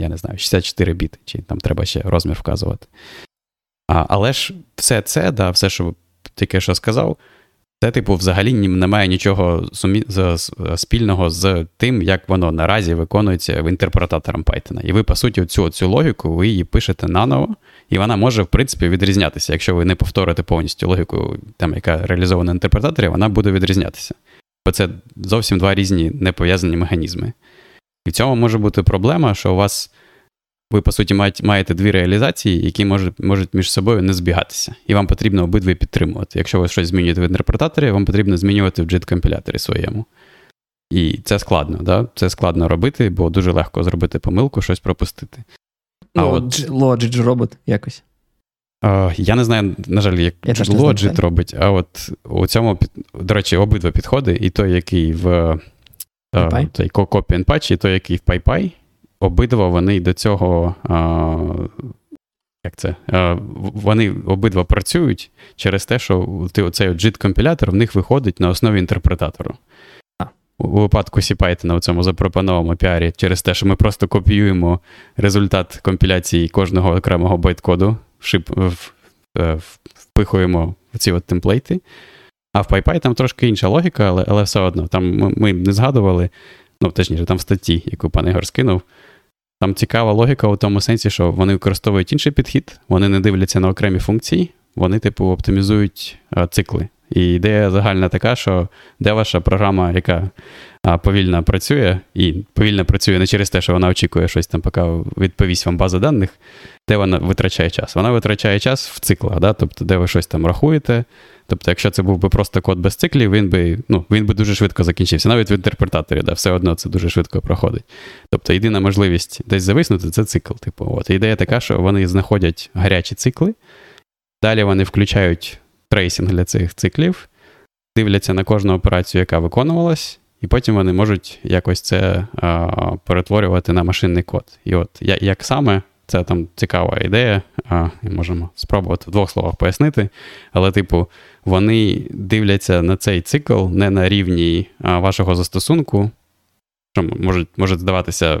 я не знаю, 64 біти, чи там треба ще розмір вказувати. А, Але ж все це, да, все, що тільки що сказав, це, типу, взагалі не має нічого сумі... спільного з тим, як воно наразі виконується в інтерпретатором Python. І ви, по суті, цю цю логіку ви її пишете наново, і вона може, в принципі, відрізнятися. Якщо ви не повторите повністю логіку, там, яка реалізована в інтерпретаторі, вона буде відрізнятися. Бо це зовсім два різні непов'язані механізми. І в цьому може бути проблема, що у вас ви, по суті, маєте дві реалізації, які можуть можуть між собою не збігатися. І вам потрібно обидві підтримувати. Якщо ви щось змінюєте в інтерпретаторі, вам потрібно змінювати в JIT-компіляторі своєму. І це складно, да? це складно робити, бо дуже легко зробити помилку, щось пропустити. А ну, от... Logit робот якось. Uh, я не знаю, на жаль, як Logit робить, а от у цьому, до речі, обидва підходи, і той, який в uh, той Copy and Patch, і той, який в PyPy, обидва вони до цього. А, як це? А, Вони обидва працюють через те, що цей JIT-компілятор в них виходить на основі інтерпретатору. У випадку CPython у цьому запропонованому піарі через те, що ми просто копіюємо результат компіляції кожного окремого байткоду, шип, впихуємо в ці от темплейти. А в PyPy там трошки інша логіка, але але все одно. Там ми, ми не згадували, ну, точніше, там в статті, яку пан Ігор скинув, там цікава логіка у тому сенсі, що вони використовують інший підхід, вони не дивляться на окремі функції, вони, типу, оптимізують цикли. І ідея загальна така, що де ваша програма, яка повільно працює, і повільно працює не через те, що вона очікує щось там, поки відповість вам база даних, де вона витрачає час. Вона витрачає час в циклах, да? тобто, де ви щось там рахуєте. Тобто, якщо це був би просто код без циклів, він би ну, він би дуже швидко закінчився. Навіть в інтерпретаторі, да, все одно це дуже швидко проходить. Тобто, єдина можливість десь зависнути це цикл. Типу, от. Ідея така, що вони знаходять гарячі цикли, далі вони включають трейсинг для цих циклів, дивляться на кожну операцію, яка виконувалась, і потім вони можуть якось це а, перетворювати на машинний код. І от як саме, це там цікава ідея, а, можемо спробувати в двох словах пояснити. Але, типу, вони дивляться на цей цикл не на рівні а, вашого застосунку, що може, може здаватися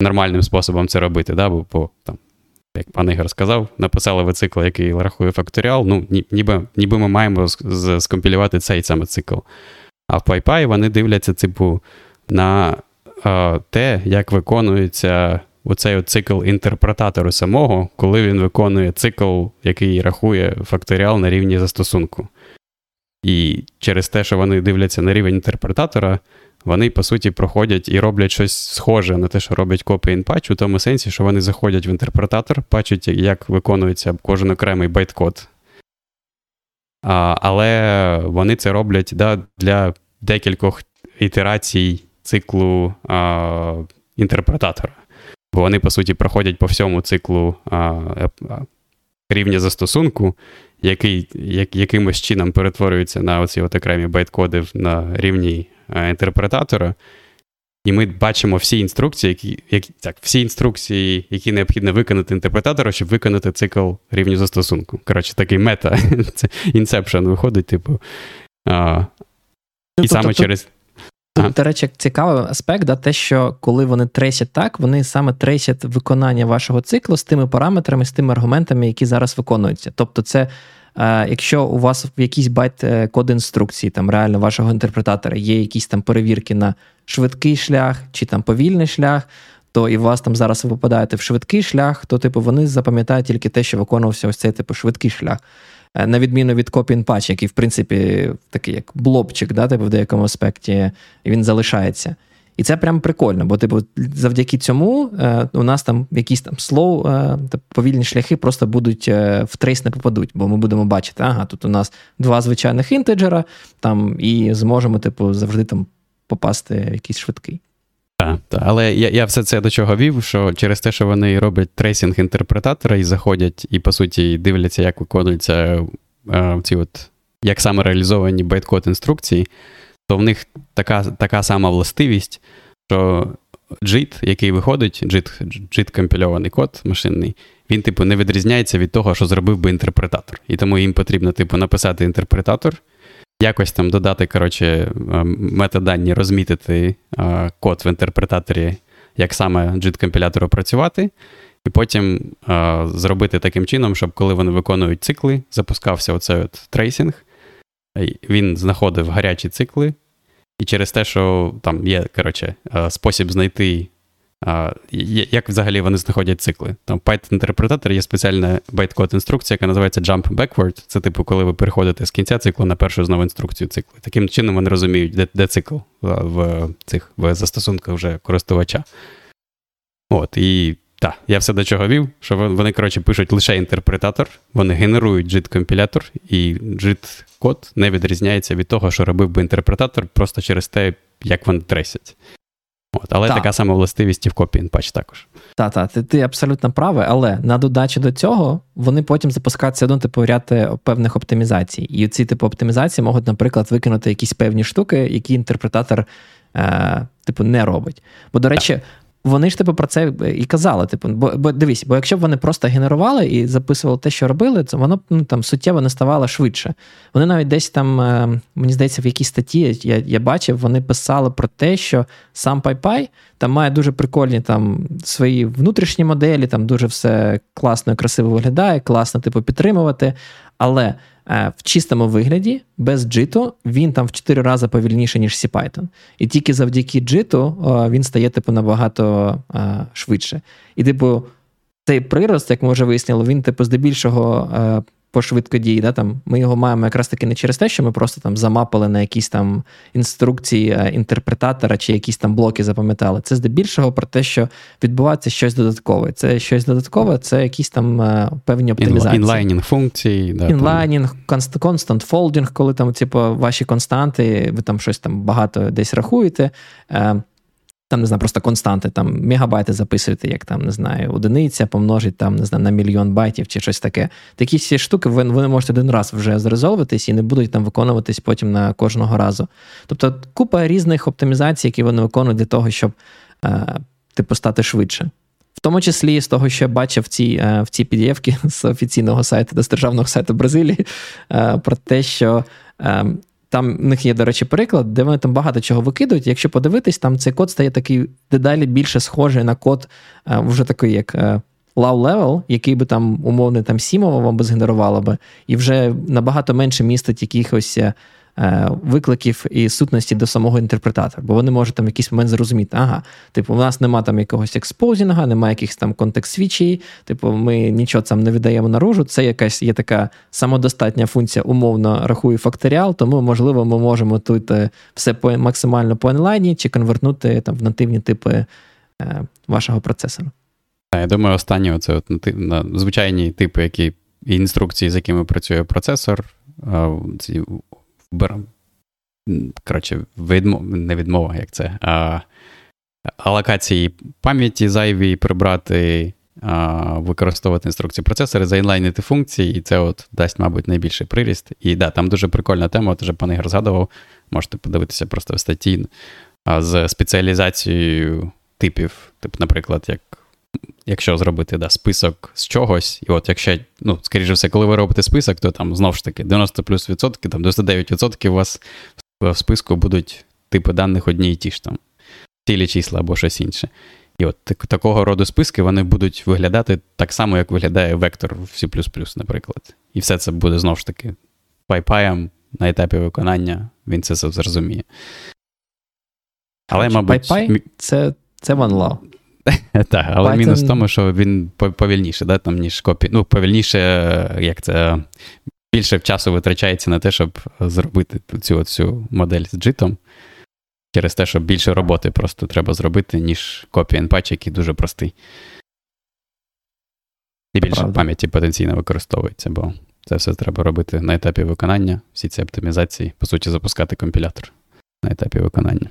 нормальним способом це робити, да, бо по там, як пан Ігор сказав, написали ви цикл, який рахує факторіал. Ну, ніби ніби ми маємо скомпілювати цей саме цикл. А в PyPy вони дивляться, типу, на е, те, як виконується оцей цикл інтерпретатору самого, коли він виконує цикл, який рахує факторіал на рівні застосунку. І через те, що вони дивляться на рівень інтерпретатора, вони, по суті, проходять і роблять щось схоже на те, що робить copy and у тому сенсі, що вони заходять в інтерпретатор, бачать, як виконується кожен окремий байткод. А, Але вони це роблять да, для декількох ітерацій циклу а, інтерпретатора. Бо вони, по суті, проходять по всьому циклу а, рівня застосунку, який як, якимось чином перетворюється на оці от окремі байткоди на рівні Е, інтерпретатора, і ми бачимо всі інструкції, які, які так, всі інструкції, які необхідно виконати інтерпретатору, щоб виконати цикл рівню застосунку. Коротше, такий мета, це inception виходить, типу. А, І ну, саме тобто, через. Тут, до речі, цікавий аспект, да, те, що коли вони трейсять так, вони саме тресять виконання вашого циклу з тими параметрами, з тими аргументами, які зараз виконуються. Тобто, це Е, якщо у вас в якийсь байт е, код інструкції, там реально вашого інтерпретатора є якісь там перевірки на швидкий шлях чи там повільний шлях, то і у вас там зараз ви попадаєте в швидкий шлях, то типу вони запам'ятають тільки те, що виконувався ось цей типу швидкий шлях. Е, на відміну від copy and patch, який, в принципі, такий як блобчик, да, типу, в деякому аспекті він залишається. І це прям прикольно, бо типу, завдяки цьому е, у нас там якісь там слоу, е, повільні шляхи просто будуть е, в трейс не попадуть, бо ми будемо бачити, ага, тут у нас два звичайних інтеджера, там, і зможемо, типу, завжди там попасти якийсь швидкий. Так, так, але я я все це до чого вів, що через те, що вони роблять трейсинг інтерпретатора і заходять, і по суті дивляться, як виконуються е, ці от, як саме реалізовані байткод інструкції то в них така така сама властивість, що JIT, який виходить, JIT, JIT компільований код машинний, він, типу, не відрізняється від того, що зробив би інтерпретатор. І тому їм потрібно, типу, написати інтерпретатор, якось там додати, коротше, е, метадані, розмітити е, код в інтерпретаторі, як саме JIT-компілятору працювати. І потім е, зробити таким чином, щоб коли вони виконують цикли, запускався оцей от tracing, він знаходив гарячі цикли, і через те, що там є коротше, е, спосіб знайти, як взагалі вони знаходять цикли. Там Python-інтерпретатор є спеціальна байткод інструкція, яка називається Jump Backward. Це типу, коли ви переходите з кінця циклу на першу знову інструкцію циклу. Таким чином вони розуміють, де де цикл в цих в застосунках вже користувача. От, І так, я все до чого вів, що вони, коротше, пишуть лише інтерпретатор, вони генерують JIT-компілятор, і JIT-код не відрізняється від того, що робив би інтерпретатор, просто через те, як вони тресять. От, Але так. така сама властивість і в Copy Patch також. Так, так, ти, ти абсолютно правий, але на додачу до цього вони потім запускаються до типу ряд е, певних оптимізацій. І ці типу оптимізації можуть, наприклад, викинути якісь певні штуки, які інтерпретатор. Е, типу, не робить. Бо, до речі, вони ж типу про це і казали. Типу, бо бо дивись, бо якщо б вони просто генерували і записували те, що робили, то воно ну, там суттєво не ставало швидше. Вони навіть десь там, е, мені здається, в якійсь статті я я бачив, вони писали про те, що сам PyPy там має дуже прикольні там свої внутрішні моделі, там дуже все класно і красиво виглядає, класно типу підтримувати. Але Е, в чистому вигляді, без джиту, він там в 4 рази повільніше, ніж CPython. І тільки завдяки джиту він стає типу, набагато е, швидше. І, типу, цей прирост, як ми вже вияснили, він, типу, здебільшого е, по швидкодії. Да, там, Ми його маємо якраз таки не через те, що ми просто там замапили на якісь там інструкції е, інтерпретатора чи якісь там блоки запам'ятали. Це здебільшого про те, що відбувається щось додаткове. Це щось додаткове, це якісь там е, певні оптимізації. Інлайнінг функції. Да, Інлайнінг, constant folding, коли там, типу, ваші константи, ви там щось там багато десь рахуєте. Е, там, не знаю, просто константи, там мегабайти записуєте, як там, не знаю, одиниця помножить там, не знаю, на мільйон байтів чи щось таке. Такі всі штуки ви, ви можете один раз вже зрезолвитись і не будуть там виконуватись потім на кожного разу. Тобто купа різних оптимізацій, які вони виконують для того, щоб е, типу стати швидше. В тому числі з того, що я бачив в цій е, в цій pdf з офіційного сайту, з державного сайту Бразилії, е, про те, що ем, там в них є, до речі, приклад, де вони там багато чого викидують. Якщо подивитись, там цей код стає такий дедалі більше схожий на код, е, вже такий, як е, low level, який би там умовний там C мова вам би згенерувало би, і вже набагато менше містить якихось Е, викликів і сутності до самого інтерпретатора, бо вони можуть там в якийсь момент зрозуміти, ага, типу, у нас нема там якогось exposing а, немає якихось там context switch ей, типу, ми нічого там не видаємо наружу. Це якась є така самодостатня функція, умовно рахує факторіал, тому, можливо, ми можемо тут е, все по максимально поінлайнити чи конвертнути там в нативні типи е, вашого процесора. Я думаю, останні оце от на звичайні типи, які інструкції, з якими працює процесор, ці коротше, відмов, не відмова, як це. А, Алокації пам'яті зайві прибрати, а, використовувати інструкції процесори, заінлайнити функції, і це от дасть, мабуть, найбільший приріст. І да, там дуже прикольна тема, от вже пан Ігор згадував, можете подивитися просто в статті з спеціалізацією типів. Типу, наприклад, як якщо зробити да, список з чогось, і от якщо, ну, скоріше все, коли ви робите список, то там знову ж таки 90 плюс відсотки, там 99% у вас в списку будуть типи даних одні і ті ж там, цілі числа або щось інше. І от такого роду списки вони будуть виглядати так само, як виглядає вектор в C, наприклад. І все це буде знову ж таки пайпаєм на етапі виконання, він це зрозуміє. Але, мабуть, PyPy – це це OneLaw. Так, але Python... мінус в тому, що він повільніше, да, там, ніж копі. Ну, повільніше, як це, більше часу витрачається на те, щоб зробити цю цю модель з джитом. Через те, що більше роботи просто треба зробити, ніж копі patch, який дуже простий. І більше Правда. пам'яті потенційно використовується, бо це все треба робити на етапі виконання, всі ці оптимізації, по суті, запускати компілятор на етапі виконання.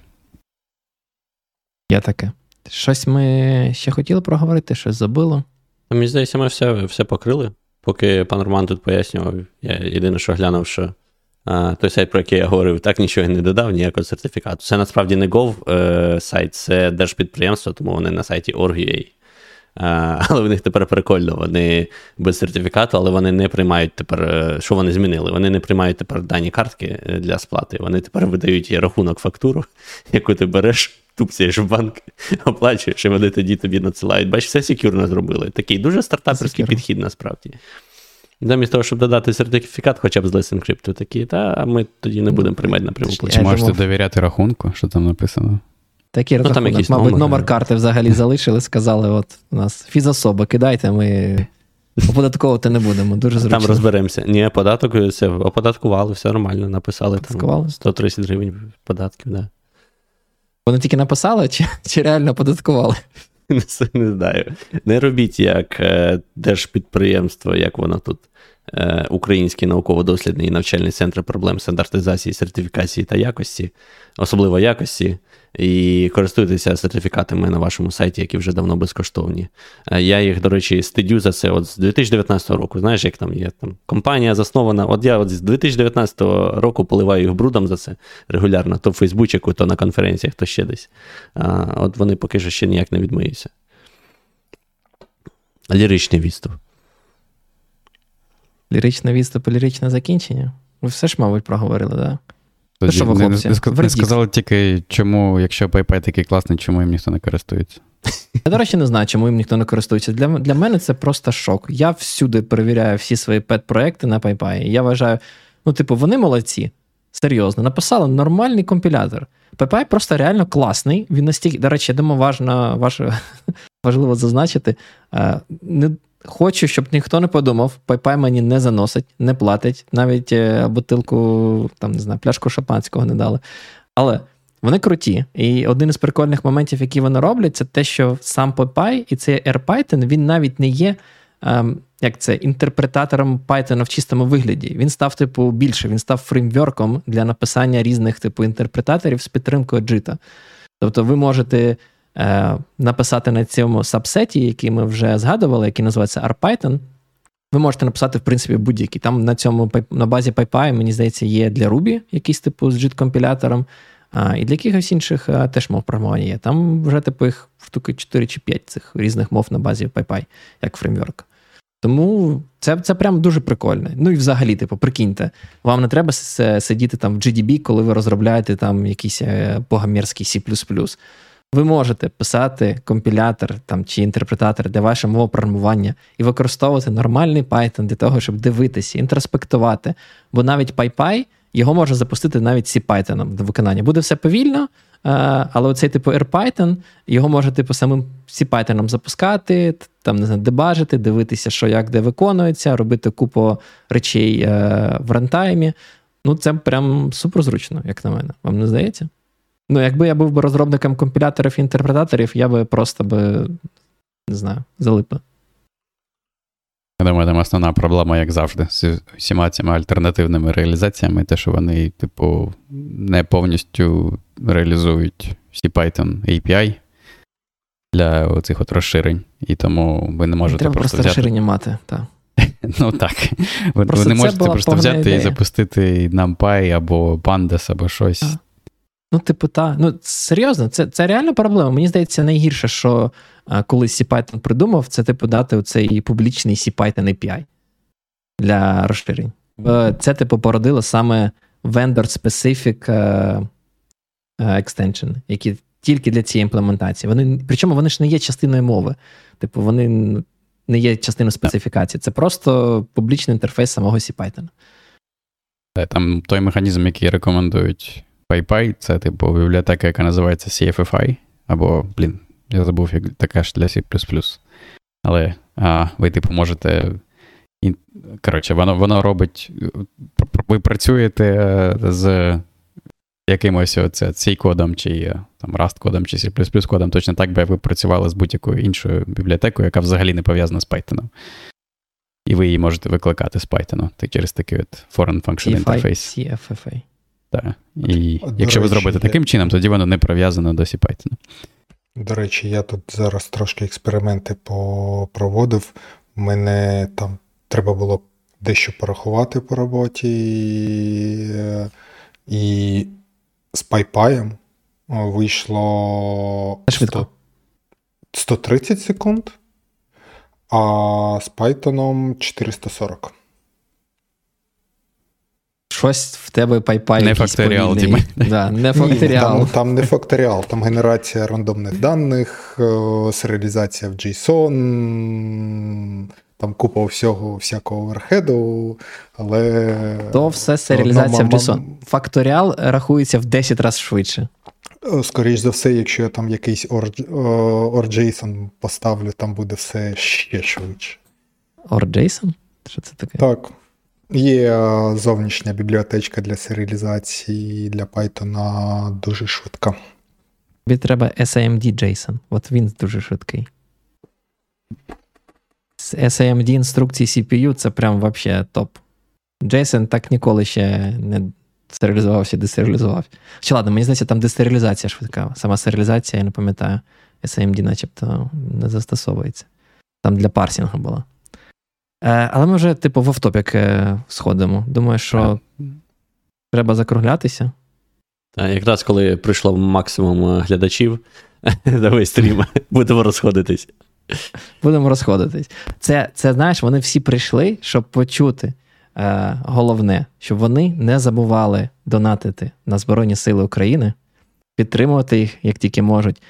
Я таке. Щось ми ще хотіли проговорити, щось забило. Мені здається, ми все все покрили. Поки пан Роман тут пояснював, я єдине, що глянув, що а, той сайт, про який я говорив, так нічого не додав, ніякого сертифікату. Це насправді не Gov е, сайт, це держпідприємство, тому вони на сайті Org.ua. Але в них тепер прикольно, вони без сертифікату, але вони не приймають тепер, е, що вони змінили? Вони не приймають тепер дані картки е, для сплати. Вони тепер видають рахунок фактуру, яку ти береш тупцяєш в банк, оплачуєш, і вони тоді тобі надсилають. Бачиш, все секюрно зробили. Такий дуже стартаперський Secure. підхід насправді. Замість того, щоб додати сертифікат, хоча б з Less Encrypt, такі, та ми тоді не будемо приймати напряму платежі. Можете довіряти рахунку, що там написано. Такий ну, рахунок, там мабуть, номер, номер карти взагалі залишили, сказали: от у нас фізособа, кидайте, ми оподатковувати не будемо. Дуже зручно. Там розберемося. Ні, податок все оподаткували, все нормально, написали. Там 130 гривень податків, да. Вони тільки написали, чи чи реально податкували? Не знаю. Не робіть як е, держпідприємство, як воно тут. Е, Український науково-дослідний і навчальний центр проблем стандартизації, сертифікації та якості, особливо якості і користуйтеся сертифікатами на вашому сайті, які вже давно безкоштовні. Е, я їх, до речі, стидю за це от з 2019 року. Знаєш, як там є там компанія заснована. От я от з 2019 року поливаю їх брудом за це регулярно, то в Фейсбучику, то на конференціях, то ще десь. А, От вони поки що ще ніяк не відмиються. Ліричний відступ. Ліричний відступ і ліричне закінчення. Ви все ж, мабуть, проговорили, так? Да? Тоді, що ви, хлопці? Не, не сказали тільки, чому, якщо PayPay такий класний, чому їм ніхто не користується. Я, до речі, не знаю, чому їм ніхто не користується. Для для мене це просто шок. Я всюди перевіряю всі свої пет-проекти на PayPay. Я вважаю, ну, типу, вони молодці. серйозно, написали нормальний компілятор. PyPy просто реально класний. Він настільки, до речі, я думаю, важно, важливо зазначити. Е, не Хочу, щоб ніхто не подумав, PayPay мені не заносить, не платить, навіть е, бутилку, там, не знаю, пляшку шампанського не дали. Але вони круті. І один із прикольних моментів, які вони роблять, це те, що сам PyPy і цей AirPython, він навіть не є ем, як це, інтерпретатором Python в чистому вигляді. Він став, типу, більше, він став фреймворком для написання різних типу інтерпретаторів з підтримкою JIT. Тобто ви можете е, написати на цьому сабсеті, який ми вже згадували, який називається RPython. Ви можете написати, в принципі, будь-який. Там на цьому на базі PyPy, мені здається, є для Ruby якийсь типу з JIT-компілятором. А, І для якихось інших а, теж мов програмування є. Там вже типу їх штуки 4 чи 5 цих різних мов на базі PyPy, як фреймворк. Тому це це прям дуже прикольно. Ну і взагалі, типу, прикиньте, вам не треба сидіти там в GDB, коли ви розробляєте там якийсь е, богомерзький C. Ви можете писати компілятор там, чи інтерпретатор для вашого мову програмування і використовувати нормальний Python для того, щоб дивитися, інтроспектувати. Бо навіть PyPy його можна запустити навіть C-Python до виконання. Буде все повільно, Е, але оцей типу AirPython, його може типу самим C-Python запускати, там не знаю, дебажити, дивитися, що як де виконується, робити купу речей е, в рантаймі. Ну, це прям суперзручно, як на мене. Вам не здається? Ну, якби я був би розробником компіляторів і інтерпретаторів, я би просто би, не знаю, залип би. Я думаю, там основна проблема, як завжди, з усіма цими альтернативними реалізаціями, те, що вони, типу, не повністю реалізують CPython API для оцих от розширень. І тому ви не можете Треба просто. просто розширення мати, так. Ну так. Ви, ви не можете просто взяти ідея. і запустити NumPy або Pandas, або щось. А. Ну, типу, та. Ну, серйозно, це це реальна проблема. Мені здається, найгірше, що а, коли CPython придумав, це типу дати цей публічний CPython API для розширень. Це, типу, породило саме vendor-specific uh, extension, які тільки для цієї імплементації. Вони, Причому вони ж не є частиною мови. Типу, вони не є частиною специфікації. Це просто публічний інтерфейс самого CPython. Там той механізм, який рекомендують PyPy це, типу, бібліотека, яка називається CFFI, або, блін, я забув, як така ж для C. Але а, ви, типу, можете. Коротше, воно воно робить. Ви працюєте е, з якимось c кодом, чи е, там Rust-кодом, чи C кодом, точно так, би ви працювали з будь-якою іншою бібліотекою, яка взагалі не пов'язана з Python. І ви її можете викликати з Python через такий от Foreign Function Interface. CFFA. Так. І До якщо речі, ви зробите таким чином, тоді воно не прив'язано до C-Python. До речі, я тут зараз трошки експерименти проводив. Мене там треба було дещо порахувати по роботі. І з PyPy вийшло 100, 130 секунд, а з Python 440 щось в тебе PyPy Не факторіал, Діма. Да, не факторіал. Там, там не факторіал, там генерація рандомних даних, е, серіалізація в JSON, там купа всього, всякого оверхеду, але. То все серіалізація в JSON. Факторіал рахується в 10 разів швидше. Е, Скоріше за все, якщо я там якийсь OR-JSON е, поставлю, там буде все ще швидше. OR-JSON? Що це таке? Так. Є е, зовнішня бібліотечка для серіалізації для Python дуже швидка. Тобі треба SAMD JSON. От він дуже швидкий. SAMD інструкції CPU це прям вообще топ. JSON так ніколи ще не стерилізувався, десеріалізував. Чи ладно, мені здається, там дестерилізація швидка. Сама серіалізація, я не пам'ятаю. SAMD начебто не застосовується. Там для парсінгу була. Е, але ми вже, типу, в автопік е, сходимо. Думаю, що треба закруглятися. Так, якраз коли прийшло максимум е, глядачів, давай стрім, будемо розходитись. Будемо розходитись. Це, це, знаєш, вони всі прийшли, щоб почути е, головне, щоб вони не забували донатити на Збройні Сили України, підтримувати їх, як тільки можуть.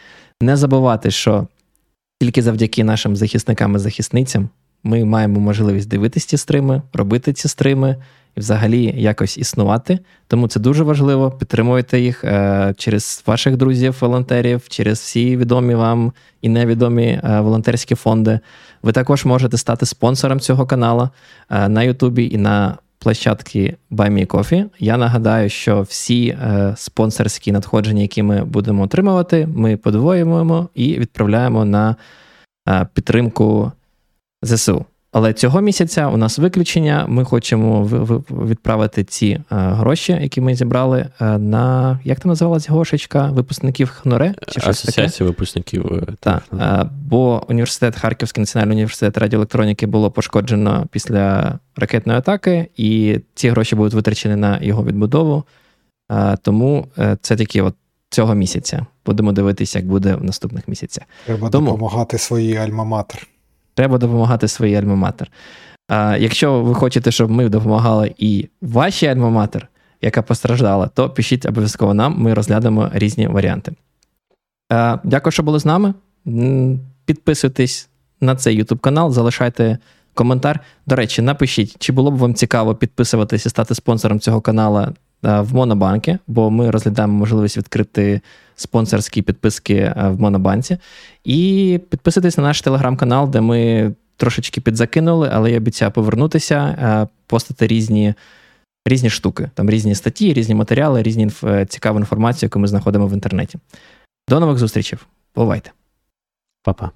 Не забувати, що тільки завдяки нашим захисникам і захисницям ми маємо можливість дивитися ці стрими, робити ці стрими і взагалі якось існувати. Тому це дуже важливо. Підтримуйте їх е, через ваших друзів, волонтерів, через всі відомі вам і невідомі е, волонтерські фонди. Ви також можете стати спонсором цього каналу е, на Ютубі і на площадки Coffee. Я нагадаю, що всі е, спонсорські надходження, які ми будемо отримувати, ми подвоюємо і відправляємо на е, підтримку ЗСУ. Але цього місяця у нас виключення. Ми хочемо відправити ці е, гроші, які ми зібрали, е, на як там називалась гошечка випускників ХНОРЕ? Чи щось Асоціація таке? випускників. Е, так, бо університет, Харківський національний університет радіоелектроніки було пошкоджено після ракетної атаки, і ці гроші будуть витрачені на його відбудову. Тому це тільки от цього місяця. Будемо дивитися, як буде в наступних місяцях. Треба Тому... допомагати своїй альма-матер. Треба допомагати своїй альма-матер. А Якщо ви хочете, щоб ми допомагали і вашій альма-матер, яка постраждала, то пишіть обов'язково нам, ми розглянемо різні варіанти. А, Дякую, що були з нами. Підписуйтесь на цей YouTube канал, залишайте коментар. До речі, напишіть, чи було б вам цікаво підписуватись і стати спонсором цього каналу в Монобанки, бо ми розглядаємо можливість відкрити спонсорські підписки в Монобанці. І підписуйтесь на наш телеграм-канал, де ми трошечки підзакинули, але я обіцяю повернутися, постати різні різні штуки, там різні статті, різні матеріали, різні цікаву інформацію, яку ми знаходимо в інтернеті. До нових зустрічей. Бувайте. Па-па.